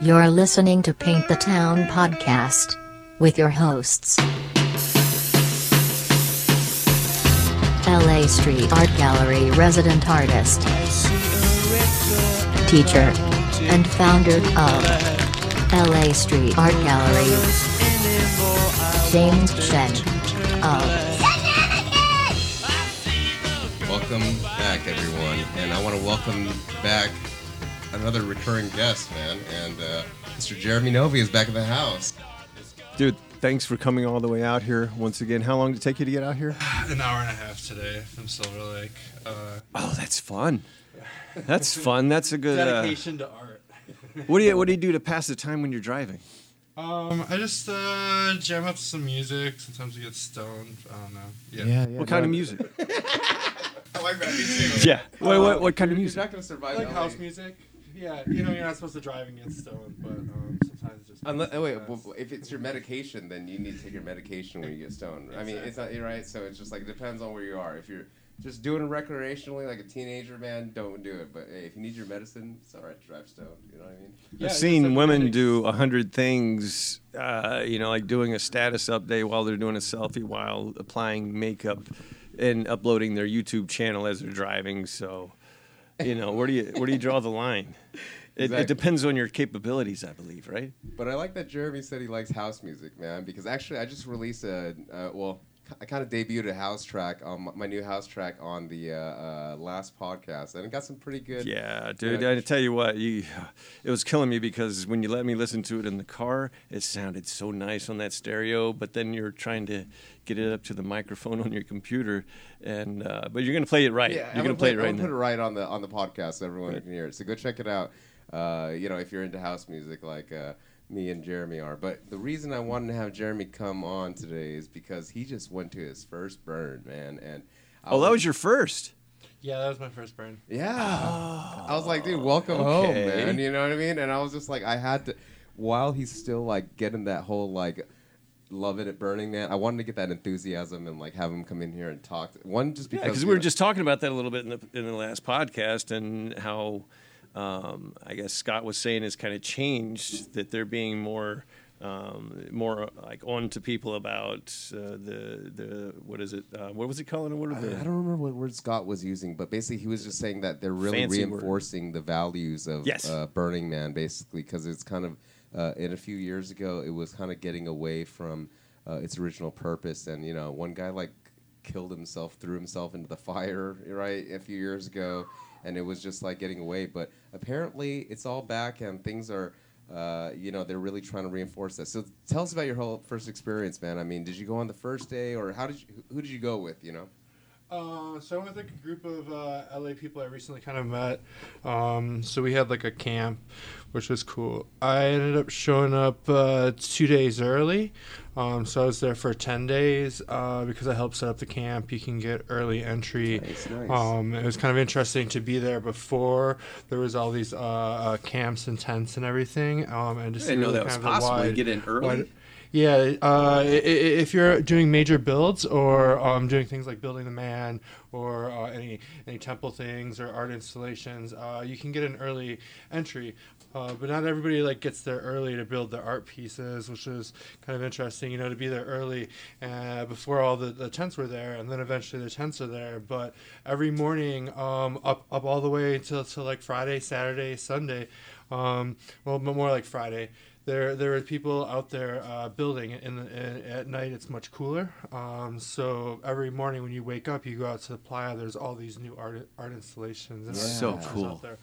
You're listening to Paint the Town podcast with your hosts. LA Street Art Gallery resident artist, teacher, and founder of LA Street Art Gallery, James Shen of Welcome back, everyone, and I want to welcome back another recurring guest, man. And uh, Mr. Jeremy Novi is back in the house. Dude, thanks for coming all the way out here once again. How long did it take you to get out here? An hour and a half today from Silver Lake. Uh, Oh, that's fun. That's fun. That's a good. Uh, dedication to art. what do you What do you do to pass the time when you're driving? Um, I just uh, jam up some music. Sometimes we get stoned. I don't know. Yeah. what kind of music? I like that. Me too. yeah. What, what, what kind of You're music? not going to survive Like LA. house music. Yeah, you know you're not supposed to drive and get stoned, but um, sometimes just. Unless, oh, wait, well, if it's your medication, then you need to take your medication when you get stoned. I mean, it's not you're right. So it's just like it depends on where you are. If you're just doing it recreationally, like a teenager, man, don't do it. But hey, if you need your medicine, it's all right to drive stoned. You know what I mean? Yeah, I've seen women critics. do a hundred things. Uh, you know, like doing a status update while they're doing a selfie while applying makeup and uploading their YouTube channel as they're driving. So, you know, where do you where do you draw the line? It, Exactly. it depends on your capabilities, I believe, right? But I like that Jeremy said he likes house music, man. Because actually, I just released a uh, well, I kind of debuted a house track on my, my new house track on the uh, uh, last podcast, and it got some pretty good. Yeah, dude. Yeah. I tell you what, you, it was killing me because when you let me listen to it in the car, it sounded so nice on that stereo. But then you're trying to get it up to the microphone on your computer, and uh, but you're gonna play it right. Yeah, you're I'm gonna play it I'm right gonna put it right on the on the podcast so everyone can hear it. So go check it out. Uh, you know, if you're into house music like uh, me and Jeremy are. But the reason I wanted to have Jeremy come on today is because he just went to his first burn, man. And I Oh, that was your first. Yeah, that was my first burn. Yeah. Oh. I was like, dude, welcome Okay. home, man. You know what I mean? And I was just like, I had to, while he's still like getting that whole like, loving it at burning, man. I wanted to get that enthusiasm and like have him come in here and talk. One just because because you we were know- just talking about that a little bit in the in the last podcast, and how um, I guess Scott was saying it's kind of changed that they're being more. Um, more uh, like on to people about uh, the the what is it? Uh, what was he calling it? What are I the I don't remember what word Scott was using, but basically he was just saying that they're really Fancy word. reinforcing the values of Yes. uh, Burning Man, basically, because it's kind of uh, in a few years ago it was kind of getting away from uh, its original purpose, and you know one guy like killed himself, threw himself into the fire, right, a few years ago, and it was just like getting away. But apparently it's all back, and things are. Uh, you know they're really trying to reinforce that. So tell us about your whole first experience, man. I mean, did you go on the first day, or how did you? Who did you go with? You know. Uh, so I went with like a group of uh, LA people I recently kind of met. Um, so we had like a camp, which was cool. I ended up showing up uh, two days early. Um, so I was there for 10 days uh, because I helped set up the camp. You can get early entry. Nice, nice. Um, it was kind of interesting to be there before there was all these uh, uh, camps and tents and everything. Um, and just I didn't know that was kind of the possible. You get in early. wide- yeah, uh, if you're doing major builds or um, doing things like building the man or uh, any any temple things or art installations, uh, you can get an early entry. Uh, but not everybody like gets there early to build their art pieces, which is kind of interesting. You know, to be there early uh, before all the, the tents were there, and then eventually the tents are there. But every morning, um, up up all the way till till like Friday, Saturday, Sunday, um, well, more like Friday there there are people out there uh, building in, the, in at night it's much cooler um, so every morning when you wake up you go out to the playa there's all these new art art installations and art So cool. out there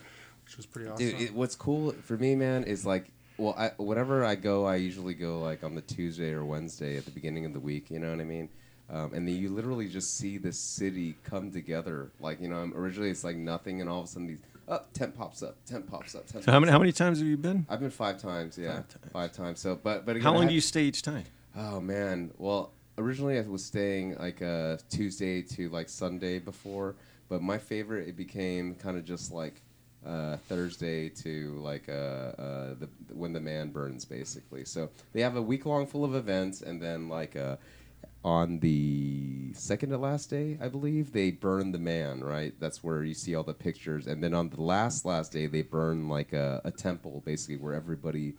which was pretty awesome Dude, it, what's cool for me, man, is like, well, I, whenever I go, I usually go like on the Tuesday or Wednesday at the beginning of the week. You know what I mean? Um, and then you literally just see the city come together. Like, you know, originally it's like nothing, and all of a sudden these, oh, tent pops up, tent pops up, tent. so how many how many times have you been? I've been five times, yeah, Five times. five times. So, but but again, How long had- do you stay each time? Oh man, well, originally I was staying like uh, Tuesday to like Sunday before, but my favorite it became kind of just like uh, Thursday to like uh, uh, the when the man burns basically. So they have a week long full of events, and then like uh, on the second to last day, I believe, they burn the man. Right, that's where you see all the pictures, and then on the last last day, they burn like a, a temple, basically where everybody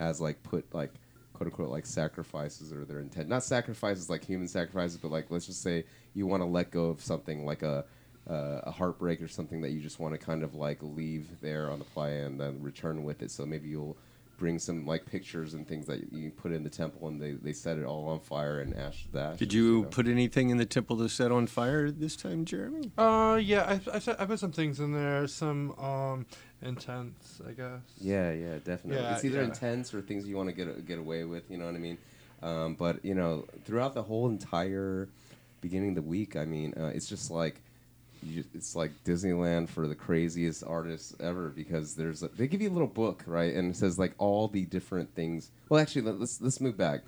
has like put like quote unquote like sacrifices or their intent, not sacrifices like human sacrifices, but like let's just say you want to let go of something like a uh, a heartbreak or something that you just want to kind of like leave there on the playa and then return with it. So maybe you'll bring some like pictures and things that you put in the temple and they, they set it all on fire and ash to ashes. Did you know? put anything in the temple to set on fire this time, Jeremy? Uh, yeah, I, I, I put some things in there, some um intense, I guess. Yeah, yeah, definitely. Yeah, it's either yeah. intense or things you want to get get away with. You know what I mean? Um, but you know, throughout the whole entire beginning of the week, I mean, uh, it's just like you it's like Disneyland for the craziest artists ever because there's a, they give you a little book right and it says like all the different things. Well, actually, let- let's let's move back.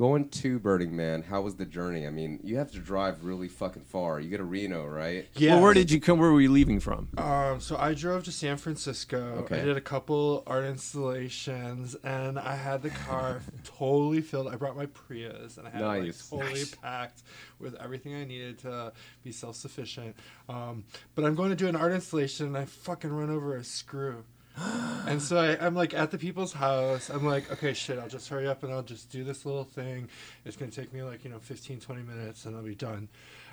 Going to Burning Man, how was the journey? I mean, you have to drive really fucking far. You go to Reno, right? Yeah. Well, where did you come? Where were you leaving from? Um, so I drove to San Francisco. Okay. I did a couple art installations, and I had the car totally filled. I brought my Prius, and I had Nice. it like totally Nice. packed with everything I needed to be self sufficient. Um, but I'm going to do an art installation, and I fucking run over a screw. And so I, I'm like at the people's house. I'm like, okay, shit, I'll just hurry up and I'll just do this little thing. It's going to take me like, you know, 15, 20 minutes and I'll be done.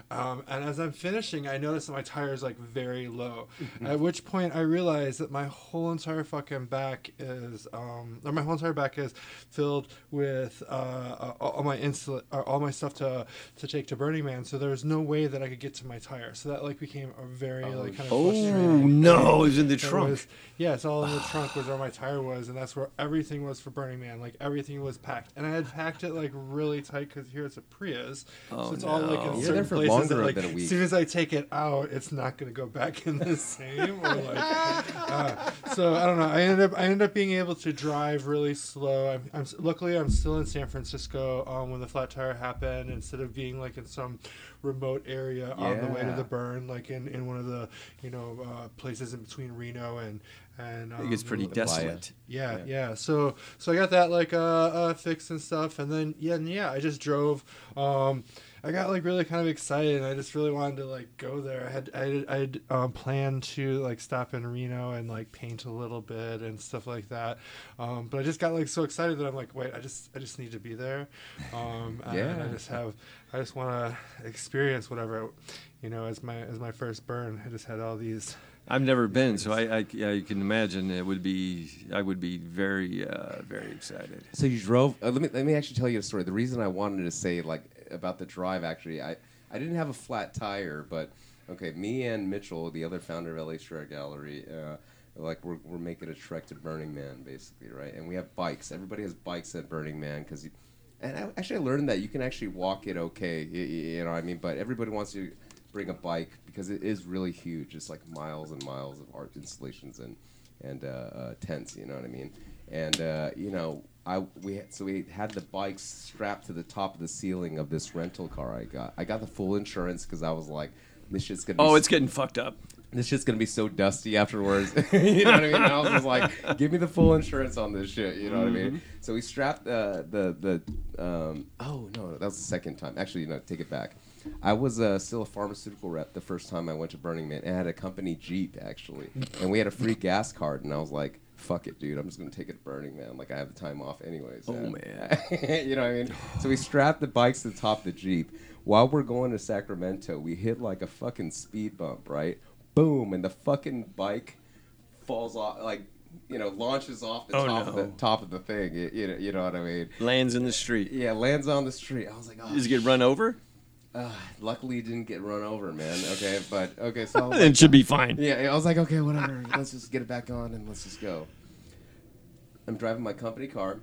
Um, and as I'm finishing, I notice that my tire is like very low. At which point I realize that my whole entire fucking back is, um, or my whole entire back is filled with uh, uh, all my insul- or all my stuff to to take to Burning Man. So there was no way that I could get to my tire. So that like became a very like kind of Oh frustrating no, it was in the trunk. was- yeah, it's all in the trunk was where my tire was, and that's where everything was for Burning Man. Like everything was packed, and I had packed it like really tight because here it's a Prius, Oh, so it's all like no. in You're certain places. Longer like, than a week. As soon as I take it out, it's not going to go back in the same. Or like, uh, so I don't know. I ended up I ended up being able to drive really slow. I'm, I'm luckily I'm still in San Francisco um, when the flat tire happened, instead of being like in some remote area on the way to the burn, like in, in one of the you know uh, places in between Reno and and I think it's um, pretty desolate. yeah, Yeah. yeah. So so I got that like uh, uh fixed and stuff, and then yeah, and yeah. I just drove. Um, I got like really kind of excited. and I just really wanted to like go there. I had I had, I had um, planned to like stop in Reno and like paint a little bit and stuff like that. Um, but I just got like so excited that I'm like, wait, I just I just need to be there. Um, and Yeah. I just have I just want to experience whatever, you know, as my as my first burn. I just had all these. I've never been, so I, I, I can imagine it would be. I would be very, uh, very excited. So you drove. Uh, let me let me actually tell you a story. The reason I wanted to say like about the drive actually, I I didn't have a flat tire, but okay, me and Mitchell, the other founder of LA Street Gallery, uh, like we're we're making a trek to Burning Man basically, right? And we have bikes. Everybody has bikes at Burning Man because. And I, actually, I learned that you can actually walk it okay, you, you know what I mean? But everybody wants to bring a bike because it is really huge. It's like miles and miles of art installations and and uh, uh, tents. You know what I mean? And uh, you know, I we had, so we had the bikes strapped to the top of the ceiling of this rental car I got. I got the full insurance because I was like, this shit's gonna. Oh, s- it's getting fucked up. this shit's gonna be so dusty afterwards. you know what I mean? And I was just like, give me the full insurance on this shit. You know what I mean? So we strapped uh, the the. Um, oh no, that was the second time. Actually, no, take it back. I was uh, still a pharmaceutical rep the first time I went to Burning Man. And I had a company Jeep actually, and we had a free gas card. And I was like, fuck it, dude. I'm just gonna take it to Burning Man. Like I have the time off anyways. Oh, man. you know what I mean? So we strapped the bikes to the top of the Jeep. While we're going to Sacramento, we hit like a fucking speed bump, right? Boom, and the fucking bike falls off, like, you know, launches off the Oh, top, of the top of the thing. You, you, know, you know what I mean? Lands in the street. Yeah, lands on the street. I was like, oh, Does it get run over? Uh, luckily, it didn't get run over, man. Okay, but okay, so It like, should be fine. yeah, I was like, okay, whatever. let's just get it back on and let's just go. I'm driving my company car,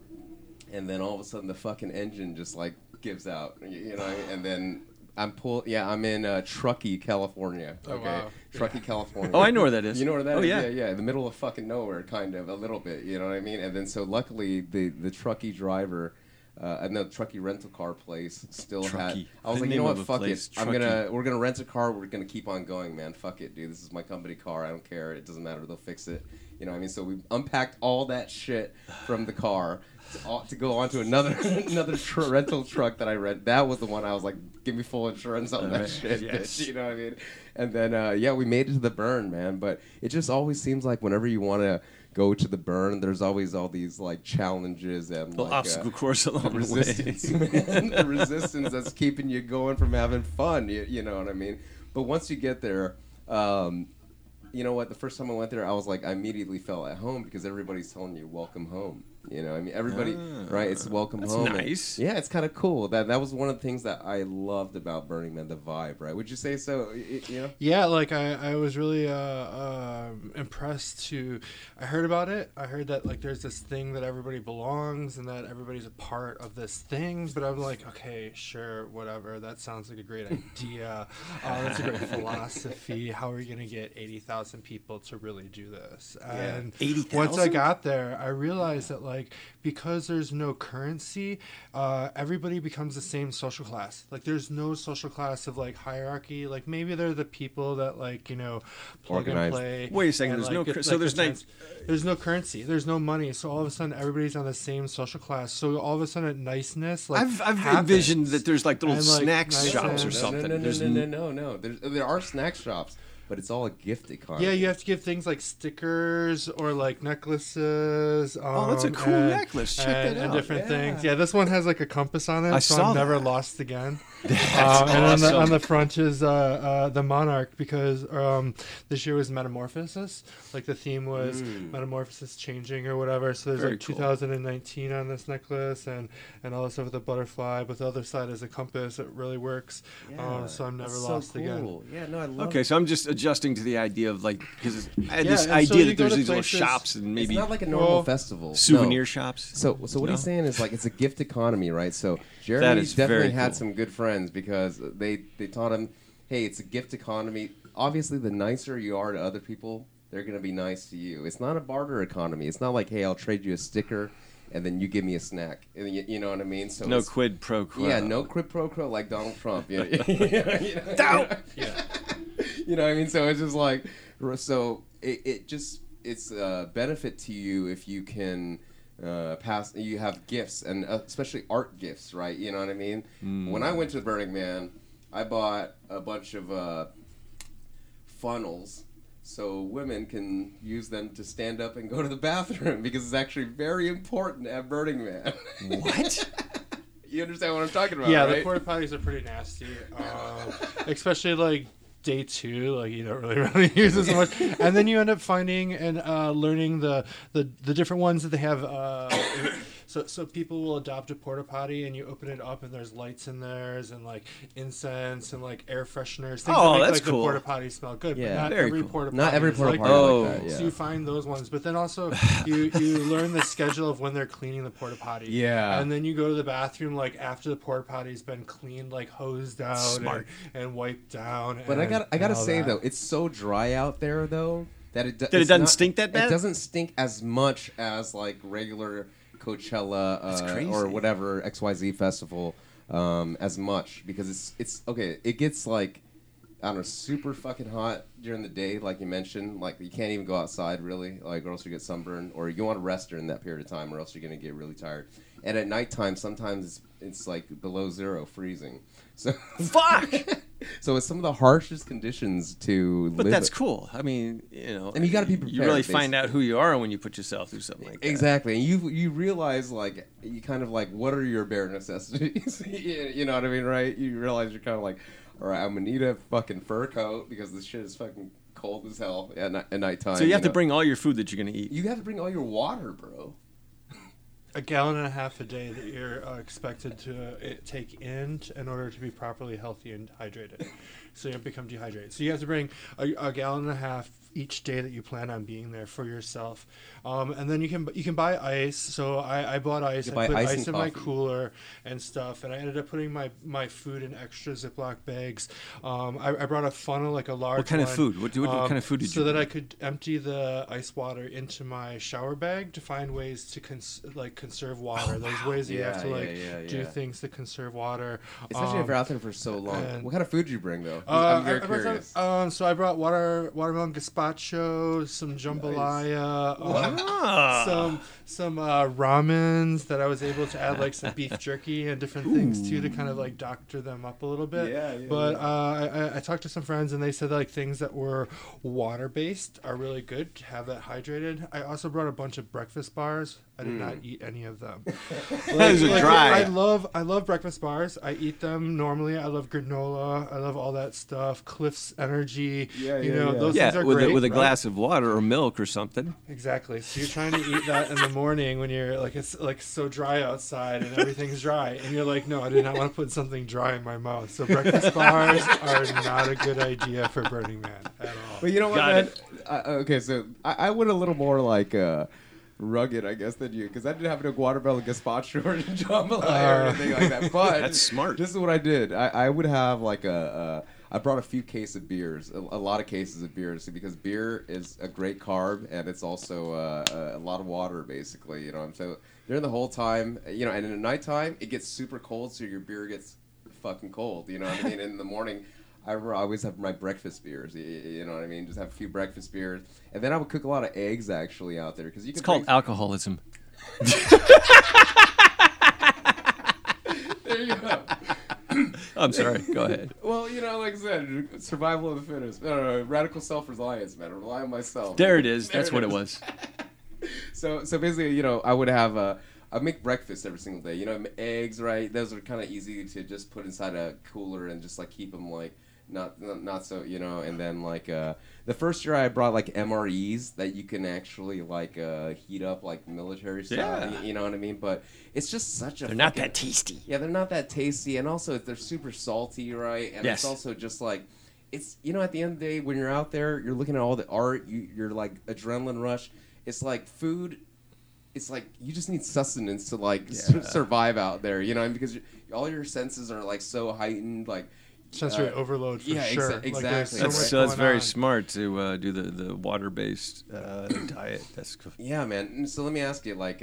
and then all of a sudden the fucking engine just like gives out, you know, and then I'm pull. Yeah, I'm in uh, Truckee, California. Oh, Okay, wow. Truckee, California. Oh, I know where that is. You know where that Oh, is? yeah. yeah, yeah, in the middle of fucking nowhere, kind of a little bit. You know what I mean? And then so luckily the the Truckee driver. Uh, and the Truckee rental car place still had. I was The like, you know what? Fuck place, it. I'm gonna we're gonna rent a car. We're gonna keep on going, man. Fuck it, dude. This is my company car. I don't care. It doesn't matter. They'll fix it. You know what I mean? So we unpacked all that shit from the car to, all- to go onto another another tr- rental truck that I rent. That was the one I was like, give me full insurance on that Alright, shit, yes. bitch. You know what I mean? And then uh, yeah, we made it to the burn, man. But it just always seems like whenever you want to go to the burn, there's always all these like challenges and The like, obstacle uh, course along the way. resistance, man. the resistance that's keeping you going from having fun. You, you know what I mean? But once you get there, um, you know what? The first time I went there, I was like, I immediately felt at home because everybody's telling you, "Welcome home." You know, I mean, everybody, Ah, right? It's welcome that's home. and- nice. yeah, it's kind of cool. That that was one of the things that I loved about Burning Man, the vibe, right? Would you say so? Y- y- You know? Yeah, like I, I was really uh, um impressed to. I heard about it. I heard that like there's this thing that everybody belongs and that everybody's a part of this thing. But I'm like, okay, sure, whatever. That sounds like a great idea. uh, that's a great philosophy. How are we gonna get eighty thousand people to really do this? And once I got there, I realized that like because there's no currency, uh, everybody becomes the same social class. Like there's no social class of like hierarchy. Like maybe they're the people that like you know plug Organized. and play. Wait a second, and, there's like, no get, cur- like, so there's the no- chance- there's no currency. There's no money. So all of a sudden everybody's on the same social class. So all of a sudden niceness like I've, I've happens. envisioned that there's like little And, like, snack nice shops or and- something. No, no, no, There's no, no, no, no. There's, there are snack shops, but it's all a gift economy. Yeah, you have to give things like stickers or like necklaces. Um, Oh, that's a cool and- necklace. Check and, that and out. different Yeah. things. Yeah, this one has like a compass on it, I so saw I'm never lost again. That's Uh, and on the, on the front is uh, uh, the monarch because um, this year was metamorphosis. Like the theme was metamorphosis changing or whatever. So there's Very like cool. 2019 on this necklace and and all this stuff with the butterfly. But the other side is a compass. It really works. um, so I'm never that's lost so again. cool. Yeah, no, I love it. Okay, so I'm just adjusting to the idea of like because I had Yeah, this and so idea you that go there's to these little shops and maybe it's not like a normal Well, festival. souvenir No. shops. So, so what No? he's saying is like it's a gift economy, right? So That Jeremy is definitely very had cool. some good friends because they they taught him, hey, it's a gift economy. Obviously, the nicer you are to other people, they're gonna be nice to you. It's not a barter economy. It's not like, hey, I'll trade you a sticker, and then you give me a snack. And you, you know what I mean? So no it's- quid pro quo. Yeah, no quid pro quo like Donald Trump. You know, you know, Yeah. you know what I mean? So it's just like, so it, it just it's a benefit to you if you can uh, pass. You have gifts and uh, especially art gifts, right? You know what I mean? When I went to Burning Man, I bought a bunch of uh, funnels. So women can use them to stand up and go to the bathroom because it's actually very important at Burning Man. What? you understand what I'm talking about? yeah, right? the porta potties are pretty nasty, um, especially like day two. Like you don't really really use so much, and then you end up finding and uh, learning the, the the different ones that they have. Uh, so so people will adopt a porta potty, and you open it up, and there's lights in there and like incense and like air fresheners. Things Oh, that make, that's like, cool. The porta potty smell good, Yeah. but not Very every cool. porta. Potty. Not every porta potty that. Oh. like that. Yeah. So you find those ones, but then also you you learn the schedule of when they're cleaning the porta potty. Yeah. And then you go to the bathroom like after the porta potty's been cleaned, like hosed out Smart. And, and wiped down. But I got I gotta say that. though, it's so dry out there though that it do- That it doesn't not- stink that bad? It doesn't stink as much as like regular Coachella uh, or whatever X Y Z festival um, as much because it's it's okay. It gets like I don't know, super fucking hot during the day, like you mentioned. Like you can't even go outside really, like or else you get sunburned, or you want to rest during that period of time, or else you're gonna get really tired. And at nighttime, sometimes it's, it's like below zero, freezing. So Fuck. so it's some of the harshest conditions to But live. that's cool. I mean, you know, And you gotta be You really basically. find out who you are when you put yourself through something like that. Exactly, and you you realize like you kind of like what are your bare necessities? you you know what I mean, right? You realize you're kind of like, all right, I'm gonna need a fucking fur coat because this shit is fucking cold as hell at, ni- at nighttime. So you have to know? bring all your food that you're to eat. You have to bring all your water, bro. A gallon and a half a day that you're uh, expected to uh, take in t- in order to be properly healthy and hydrated. So you don't become dehydrated. So you have to bring a, a gallon and a half each day that you plan on being there for yourself. Um, and then you can you can buy ice. So I, I bought ice. You I put ice ice, in my cooler and stuff. And I ended up putting my, my food in extra Ziploc bags. Um, I, I brought a funnel, like a large. What kind of food? What, what um, kind of food did so you? So that? I could empty the ice water into my shower bag to find ways to cons- like conserve water. There's ways that you have to like yeah, yeah, do things to conserve water. Especially if Um, you're out there for so long. what kind of food did you bring though? Uh, I'm very I- I brought some- curious. um, so I brought water, watermelon gazpacho, some jambalaya, um, Ah. some some uh, ramens that I was able to add like some beef jerky and different things too to kind of like doctor them up a little bit. Yeah, yeah, But yeah. uh, I, I- I talked to some friends and they said like things that were water based are really good to have that hydrated. I also brought a bunch of breakfast bars. I did not eat any of them. Those are Like, dry. I love I love breakfast bars. I eat them normally. I love granola. I love all that stuff. Cliff's Energy. Yeah, you yeah, know yeah. those yeah, things are with great. a, with a right? glass of water or milk or something. Exactly. So you're trying to eat that in the morning when you're like it's like so dry outside and everything's dry, and you're like, no, I did not want to put something dry in my mouth. So breakfast bars are not a good idea for Burning Man at all. But you know what, Got man? I, okay, so I, I went a little more like uh, rugged, I guess, than you, because I didn't have no watermelon gazpacho or jambalaya or Uh. anything like that. But That's smart. This is what I did. I, I would have like a. Uh, brought a few cases of beers, a, a lot of cases of beers, because beer is a great carb and it's also uh, a, a lot of water, basically. You know, and so during the whole time, you know, and in the nighttime it gets super cold, so your beer gets fucking cold. You know what I mean? In the morning, I re- always have my breakfast beers. y- y- You know what I mean? Just have a few breakfast beers, and then I would cook a lot of eggs actually out there because you It's can. called drink- alcoholism. There you go. I'm sorry. Go ahead. Well, you know, like I said, survival of the fittest. No, no, no, radical self-reliance, man. I rely on myself. There it is. There That's what it was. So, so basically, you know, I would have a. I make breakfast every single day. You know, eggs, right? Those are kind of easy to just put inside a cooler and just like keep them like not not, not so you know. And then like uh, the first year, I brought like MREs that you can actually like uh, heat up like military style. Yeah. You know what I mean? But it's just such a. They're not that tasty. Yeah, they're not that tasty, and also they're super salty, right? And Yes. it's also just like, it's you know, at the end of the day, when you're out there, you're looking at all the art, you, you're like adrenaline rush. It's like food. It's like you just need sustenance to like Yeah. survive out there, you know, because all your senses are like so heightened, like Sensory uh, overload for yeah, exa- sure. Like, there's exactly. so That's, so that's very on. smart to uh, do the, the water based uh, diet. That's Yeah, man. So let me ask you, like,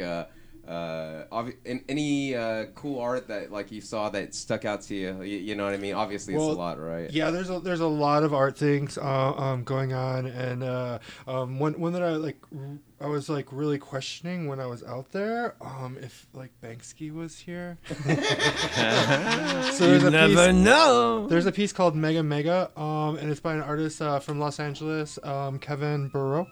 uh, obvi- in, any uh, cool art that like you saw that stuck out to you? You, you know what I mean? Obviously, it's a lot, right? Yeah, there's a there's a lot of art things uh, um, going on, and uh, um, one one that I like r- I was like really questioning when I was out there um, if like Banksy was here. so there's you a never piece, know. there's a piece called Mega Mega, um, and it's by an artist uh, from Los Angeles, um, Kevin Baroque.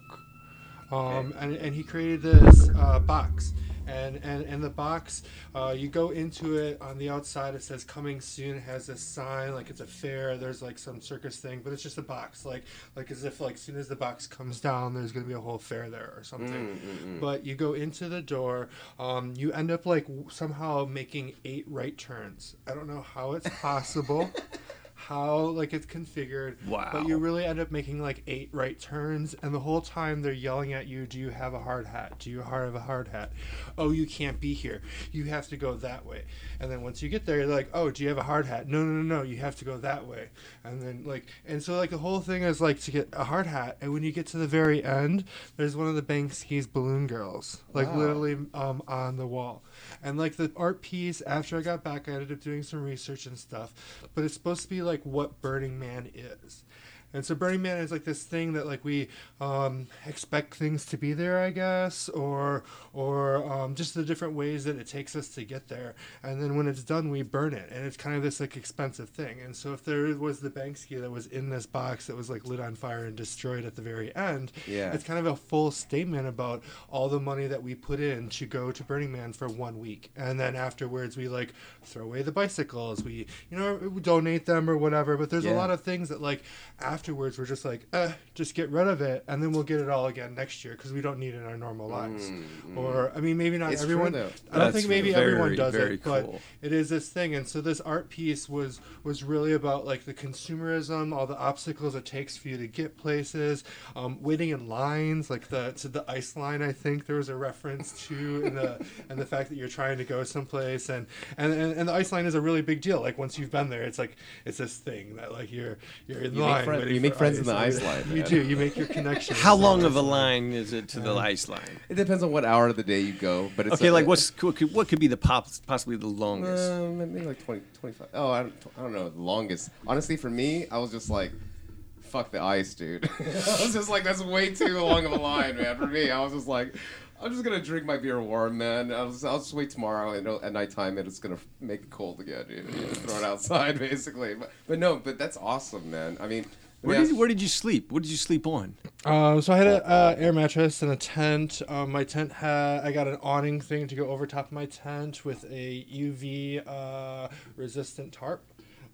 Um, and, and he created this uh, box. And, and in the box, uh, you go into it on the outside. It says "Coming Soon." It has this sign like it's a fair. There's like some circus thing, but it's just a box, like like as if like soon as the box comes down, there's gonna be a whole fair there or something. But you go into the door, um, you end up like w- somehow making eight right turns. I don't know how it's possible. how like it's configured Wow. but you really end up making like eight right turns and the whole time they're yelling at you do you have a hard hat? Do you have a hard hat? Oh you can't be here. You have to go that way. And then once you get there you're like oh do you have a hard hat? No no no no you have to go that way. And then like and so like the whole thing is like to get a hard hat and when you get to the very end there's one of the Banksy's balloon girls like Wow. literally um, on the wall and like the art piece after i got back i ended up doing some research and stuff. But it's supposed to be like what burning man is and so burning man is like this thing that like we um, expect things to be there i guess or or um, just the different ways that it takes us to get there and then when it's done we burn it and it's kind of this like expensive thing and so if there was the banksy that was in this box that was like lit on fire and destroyed at the very end Yeah. it's kind of a full statement about all the money that we put in to go to Burning Man for one week, and then afterwards we like throw away the bicycles. We you know we donate them or whatever. But there's a lot of things that like afterwards we're just like, uh, just get rid of it, and then we'll get it all again next year because we don't need it in our normal lives. Or I mean, maybe not Mm, It's true, everyone. though. I don't That's think maybe very, everyone does very it, but it is this thing. And so this art piece was was really about like the consumerism, all the obstacles it takes for you to get places, um, waiting in lines, like the to the ice line. I think there was a reference to and the and the fact that you're trying to go someplace, and and and, and the ice line is a really big deal. Like once you've been there, it's like it's this thing that like you're you're in You make line. Friend- waiting you make for friends in the ice. ice line, You man. do. You make your connection. How long of a line is it to the ice line? It depends on what hour of the day you go, but it's Okay, a- like what's what could, what could be the pop, possibly the longest? Uh, maybe like 20, 25. Oh, I don't, I don't know. The longest. Honestly, for me, I was just like, fuck the ice, dude. I was just like, that's way too long of a line, man. For me, I was just like, I'm just gonna drink my beer warm, man. I'll just, I'll just wait tomorrow, and it'll- at nighttime, and it's gonna make it cold again. You know, throw it outside, basically. But, but no, but that's awesome, man. I mean, Where yeah, did where did you sleep? What did you sleep on? Um, so I had an uh, air mattress and a tent. Um, my tent had I got an awning thing to go over top of my tent with a UV uh, resistant tarp.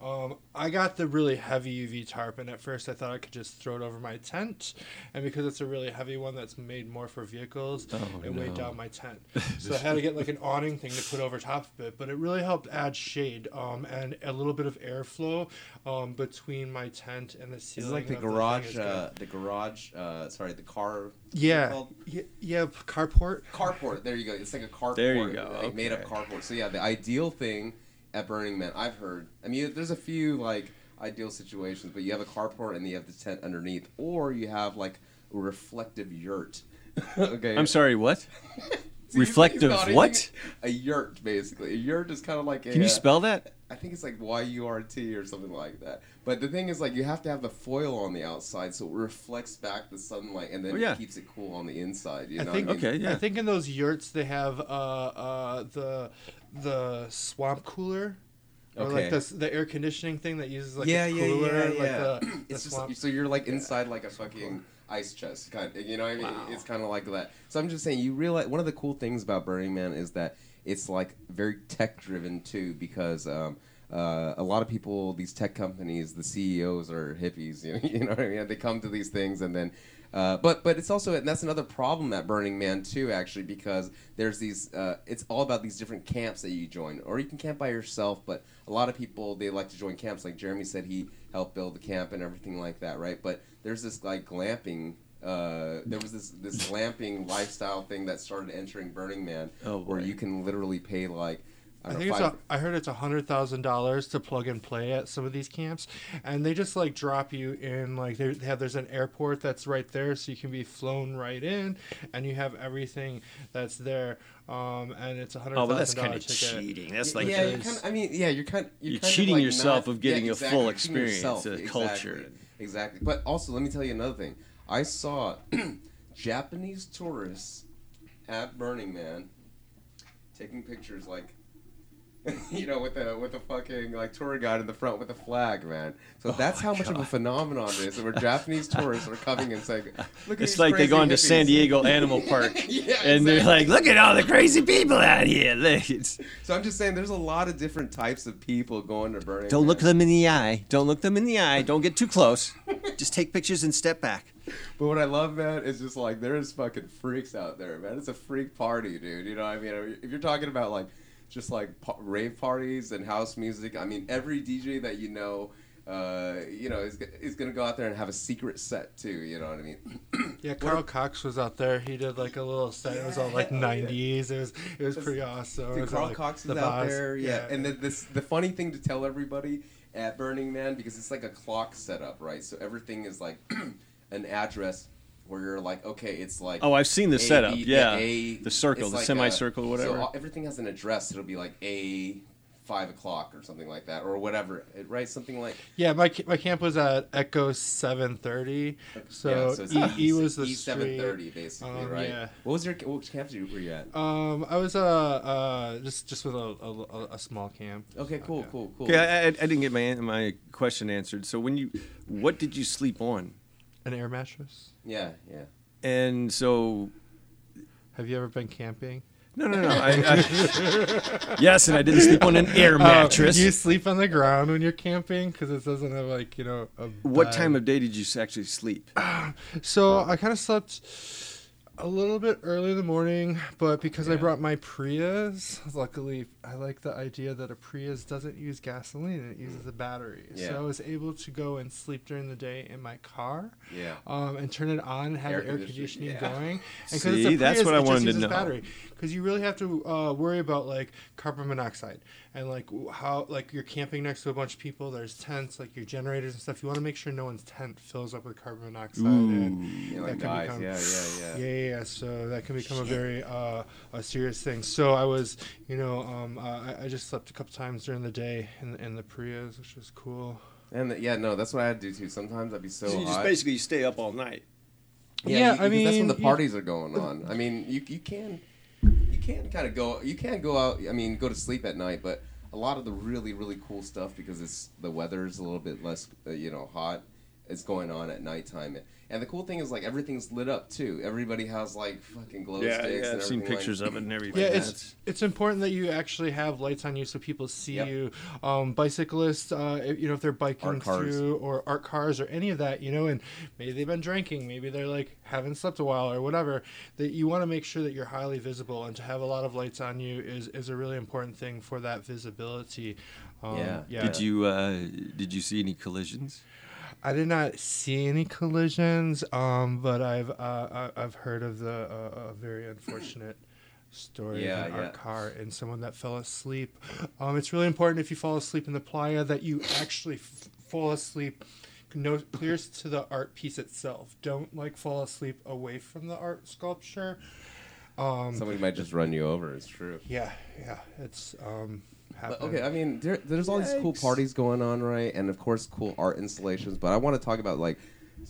Um, I got the really heavy UV tarp, and at first I thought I could just throw it over my tent, and because it's a really heavy one that's made more for vehicles, Oh, it weighed down my tent. so I had to get like an awning thing to put over top of it, but it really helped add shade um, and a little bit of airflow um, between my tent and the ceiling. It's like the garage, good. uh, the garage. Uh, sorry, the car. Yeah, yeah, yeah, carport. Carport. There you go. It's like a carport. There you go, Like made up okay. carport. So yeah, the ideal thing at Burning Man, I've heard. I mean, there's a few like ideal situations, but you have a carport and you have the tent underneath, or you have like a reflective yurt. okay. I'm sorry, what? Reflective what? A yurt, basically. A yurt is kind of like a. Can you uh, spell that? I think it's like Y U R T or something like that. But the thing is, like, you have to have the foil on the outside so it reflects back the sunlight and then Oh, yeah. it keeps it cool on the inside. You I know think what I mean? Okay, yeah. I think in those yurts they have uh, uh, the the swamp cooler. Or Okay. like the, the air conditioning thing that uses like yeah, a yeah, cooler, yeah, like yeah. the, the it's just swamp. so you're like inside like a fucking ice chest, kind of. You know what I mean? Wow. It's kind of like that. So I'm just saying, you realize one of the cool things about Burning Man is that it's like very tech driven too, because. Um, uh, a lot of people, these tech companies, the CEOs are hippies. You know, you know what I mean? They come to these things and then, uh, but but it's also and that's another problem at Burning Man too, actually, because there's these. Uh, it's all about these different camps that you join, or you can camp by yourself. But a lot of people they like to join camps. Like Jeremy said, he helped build the camp and everything like that, right? But there's this like glamping. Uh, there was this this glamping lifestyle thing that started entering Burning Man, Oh, where you can literally pay like. I, I don't think know, it's five, a, I heard it's a hundred thousand dollars to plug and play at some of these camps, and they just like drop you in like they they have there's an airport that's right there, so you can be flown right in, and you have everything that's there, um, and it's a hundred Oh, but that's kind of cheating. That's like yeah, you're kind of, I mean, yeah, you're kind. You're, You're kind cheating of like yourself not- of getting yeah, a full experience, yourself, a exactly, culture. Exactly, but also let me tell you another thing. I saw Japanese tourists at Burning Man taking pictures like. you know, with the with the fucking like tour guide in the front with the flag, man. So oh that's Oh my how much of a phenomenon it is. Where Japanese tourists are coming and saying, "Look at It's like they crazy go into hippies." San Diego Animal Park, Yeah, and they're like, "Look at all the crazy people out here." So I'm just saying, there's a lot of different types of people going to Burning. don't look them in the eye. Don't look them in the eye. Don't get too close. Just take pictures and step back. But what I love, man, is just like there's fucking freaks out there, man. It's a freak party, dude. You know what I mean? If you're talking about like just like pa- rave parties and house music, I mean, every DJ that you know, uh, you know, is, is gonna go out there and have a secret set too. You know what I mean? Yeah, Carl Cox was out there. He did like a little set. It was all like Yeah, oh, yeah. '90s. It was it was pretty awesome. It Dude, Carl like Cox is the out boss. there, yeah. And then this the funny thing to tell everybody at Burning Man because it's like a clock setup, right? So everything is like an address where you're like, okay, it's like Oh, I've seen the A, setup. B, yeah, A- the circle, the like a- whatever. So everything has an address. It'll be like A five o'clock or something like that, or whatever, it- right? Something like Yeah, my my camp was at Echo 730. So, yeah, it's E, E E- was the E seven street. basically, Um, right? yeah. What was your what camp you- were you at? Um, I was uh, uh just just with a, a, a small camp. Okay, cool, Okay. cool, cool. Okay, I, I, I didn't get my my question answered. So when you, what did you sleep on? An air mattress. Yeah, yeah. And so, Have you ever been camping? No, no, no. I, I, yes, and I didn't sleep on an air Uh, mattress. you sleep on the ground when you're camping because it doesn't have like you know. A what time of day did you actually sleep? So I kind of slept a little bit early in the morning, but because I brought my Prius, luckily I like the idea that a Prius doesn't use gasoline; it uses a battery. Yeah. So I was able to go and sleep during the day in my car. Yeah. Um, and turn it on and have Air air conditioning, yeah. going. And See, that's what I wanted to know. Battery because you really have to uh, worry about like carbon monoxide and like how like you're camping next to a bunch of people. There's tents, like your generators and stuff. You want to make sure no one's tent fills up with carbon monoxide. And Yeah, that like can guys. become- Yeah, yeah, yeah, yeah. yeah, yeah. So that can become a very uh, a serious thing. So I was, you know, um, uh, I, I just slept a couple times during the day in in the Prius, which was cool. And the, yeah, no, that's what I do too. Sometimes I'd be so, So you just hot. basically stay up all night. Yeah, Yeah, you- I mean that's when mean, the you- parties are going on. I mean, you you can you can kind of go you can go out. I mean, go to sleep at night, but a lot of the really really cool stuff because it's the weather's a little bit less uh, you know hot. Is going on at nighttime, and the cool thing is like everything's lit up too. Everybody has like fucking glow Yeah, sticks. yeah. and I've seen pictures like, of it and everything. Yeah, it's it's important that you actually have lights on you so people see Yep. you. Um, bicyclists, uh, you know, if they're biking Art cars. through or art cars or any of that, you know, and maybe they've been drinking, maybe they're like haven't slept a while or whatever. That you want to make sure that you're highly visible, and to have a lot of lights on you is is a really important thing for that visibility. Um, Yeah. yeah. Did you uh, did you see any collisions? I did not see any collisions, um, but I've uh, I- I've heard of the uh, a very unfortunate story Yeah, of an yeah. art car and someone that fell asleep. Um, it's really important if you fall asleep in the playa that you actually f- fall asleep no clears to the art piece itself. Don't like fall asleep away from the art sculpture. Um, Somebody might just run you over. It's true. yeah, yeah, it's um. But, okay, I mean, there, there's all these cool Yikes. parties going on, right? And of course, cool art installations. But I want to talk about like,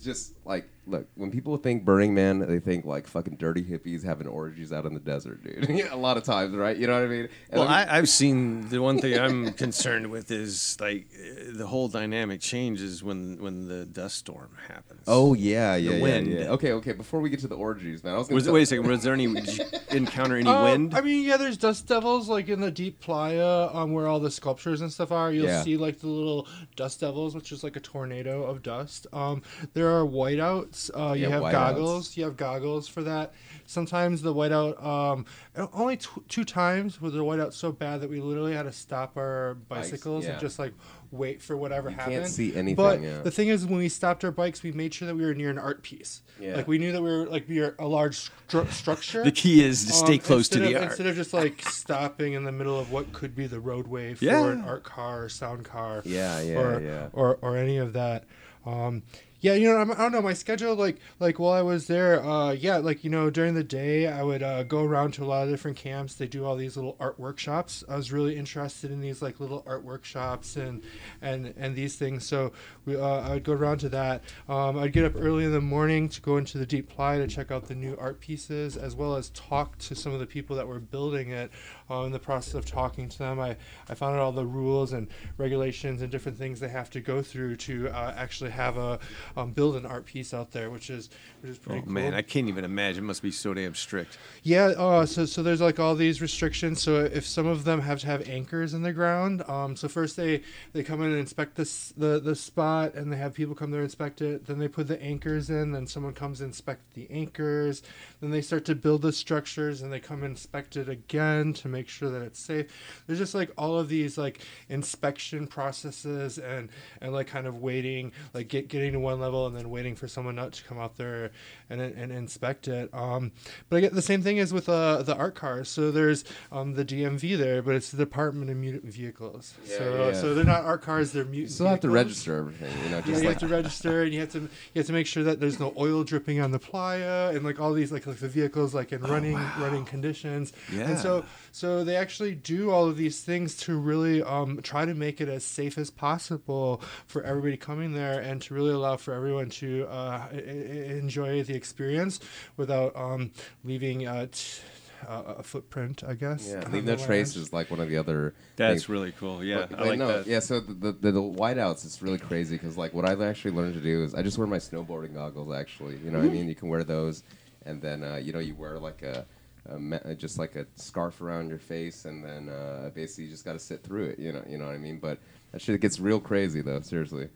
just like, look, when people think Burning Man, they think like fucking dirty hippies having orgies out in the desert, dude. a lot of times, right? You know what I mean? And Well, let me- I, I've seen the one thing I'm concerned with is like uh, the whole dynamic changes when when the dust storm happens. oh yeah, yeah, yeah, wind. yeah. Okay, okay. Before we get to the orgies, man, I was was tell- wait a second. Was there any? Did you encounter any Uh, wind? I mean, yeah, there's dust devils like in the deep playa, um, where all the sculptures and stuff are. You'll Yeah. see like the little dust devils, which is like a tornado of dust. Um, there are whiteouts. Uh, you Yeah, have goggles. You have goggles for that. Sometimes the whiteout, um, only t- two times was the whiteout so bad that we literally had to stop our bicycles yeah. and just like wait for whatever You can't happened. see anything, But yeah. the thing is, when we stopped our bikes, we made sure that we were near an art piece. Yeah. Like we knew that we were like near a large stru- structure. the key is to stay Um, close to the of, art. Instead of just like stopping in the middle of what could be the roadway for Yeah. an art car or sound car. Yeah, yeah, or, yeah. Or, or any of that. Um, yeah, you know, I'm, I don't know. My schedule, like, like while I was there, uh, yeah, like you know, during the day, I would uh, go around to a lot of different camps. They do all these little art workshops. I was really interested in these like little art workshops and and and these things. So we, uh, I would go around to that. Um, I'd get up early in the morning to go into the deep playa to check out the new art pieces, as well as talk to some of the people that were building it. Uh, in the process of talking to them, I, I found out all the rules and regulations and different things they have to go through to uh, actually have a um, build an art piece out there, which is which is pretty oh cool. man, I can't even imagine. It must be so damn strict. Yeah, uh, so so there's like all these restrictions. So if some of them have to have anchors in the ground, um, so first they they come in and inspect this the the spot, and they have people come there and inspect it. Then they put the anchors in. Then someone comes and inspect the anchors. Then they start to build the structures, and they come inspect it again to make sure that it's safe. There's just like all of these like inspection processes and and like kind of waiting, like get getting to one level and then waiting for someone else to come out there and and inspect it. Um, but I get the same thing as with uh, the art cars. So there's um, the DMV there, but it's the Department of Mutant Vehicles. Yeah, so yeah. so they're not art cars; they're mutant. You still have to vehicles. register everything, you know, Yeah, just you like have to register, and you have to you have to make sure that there's no oil dripping on the playa, and like all these like like the vehicles like in running running conditions. Yeah. And so so they actually do all of these things to really um, try to make it as safe as possible for everybody coming there, and to really allow for everyone to uh, enjoy the experience without um, leaving uh, t- uh, a footprint, I guess. yeah, on leave no land. traces like one of the other. That's things. really cool. Yeah, But- I but like no, that. Yeah, so the, the, the, the whiteouts is really crazy because like what I've actually learned to do is I just wear my snowboarding goggles. Actually, you know what I mean. You can wear those, and then uh, you know you wear like a a uh, just like a scarf around your face, and then uh, basically you just got to sit through it. You know, you know what I mean. But that shit gets real crazy though. Seriously.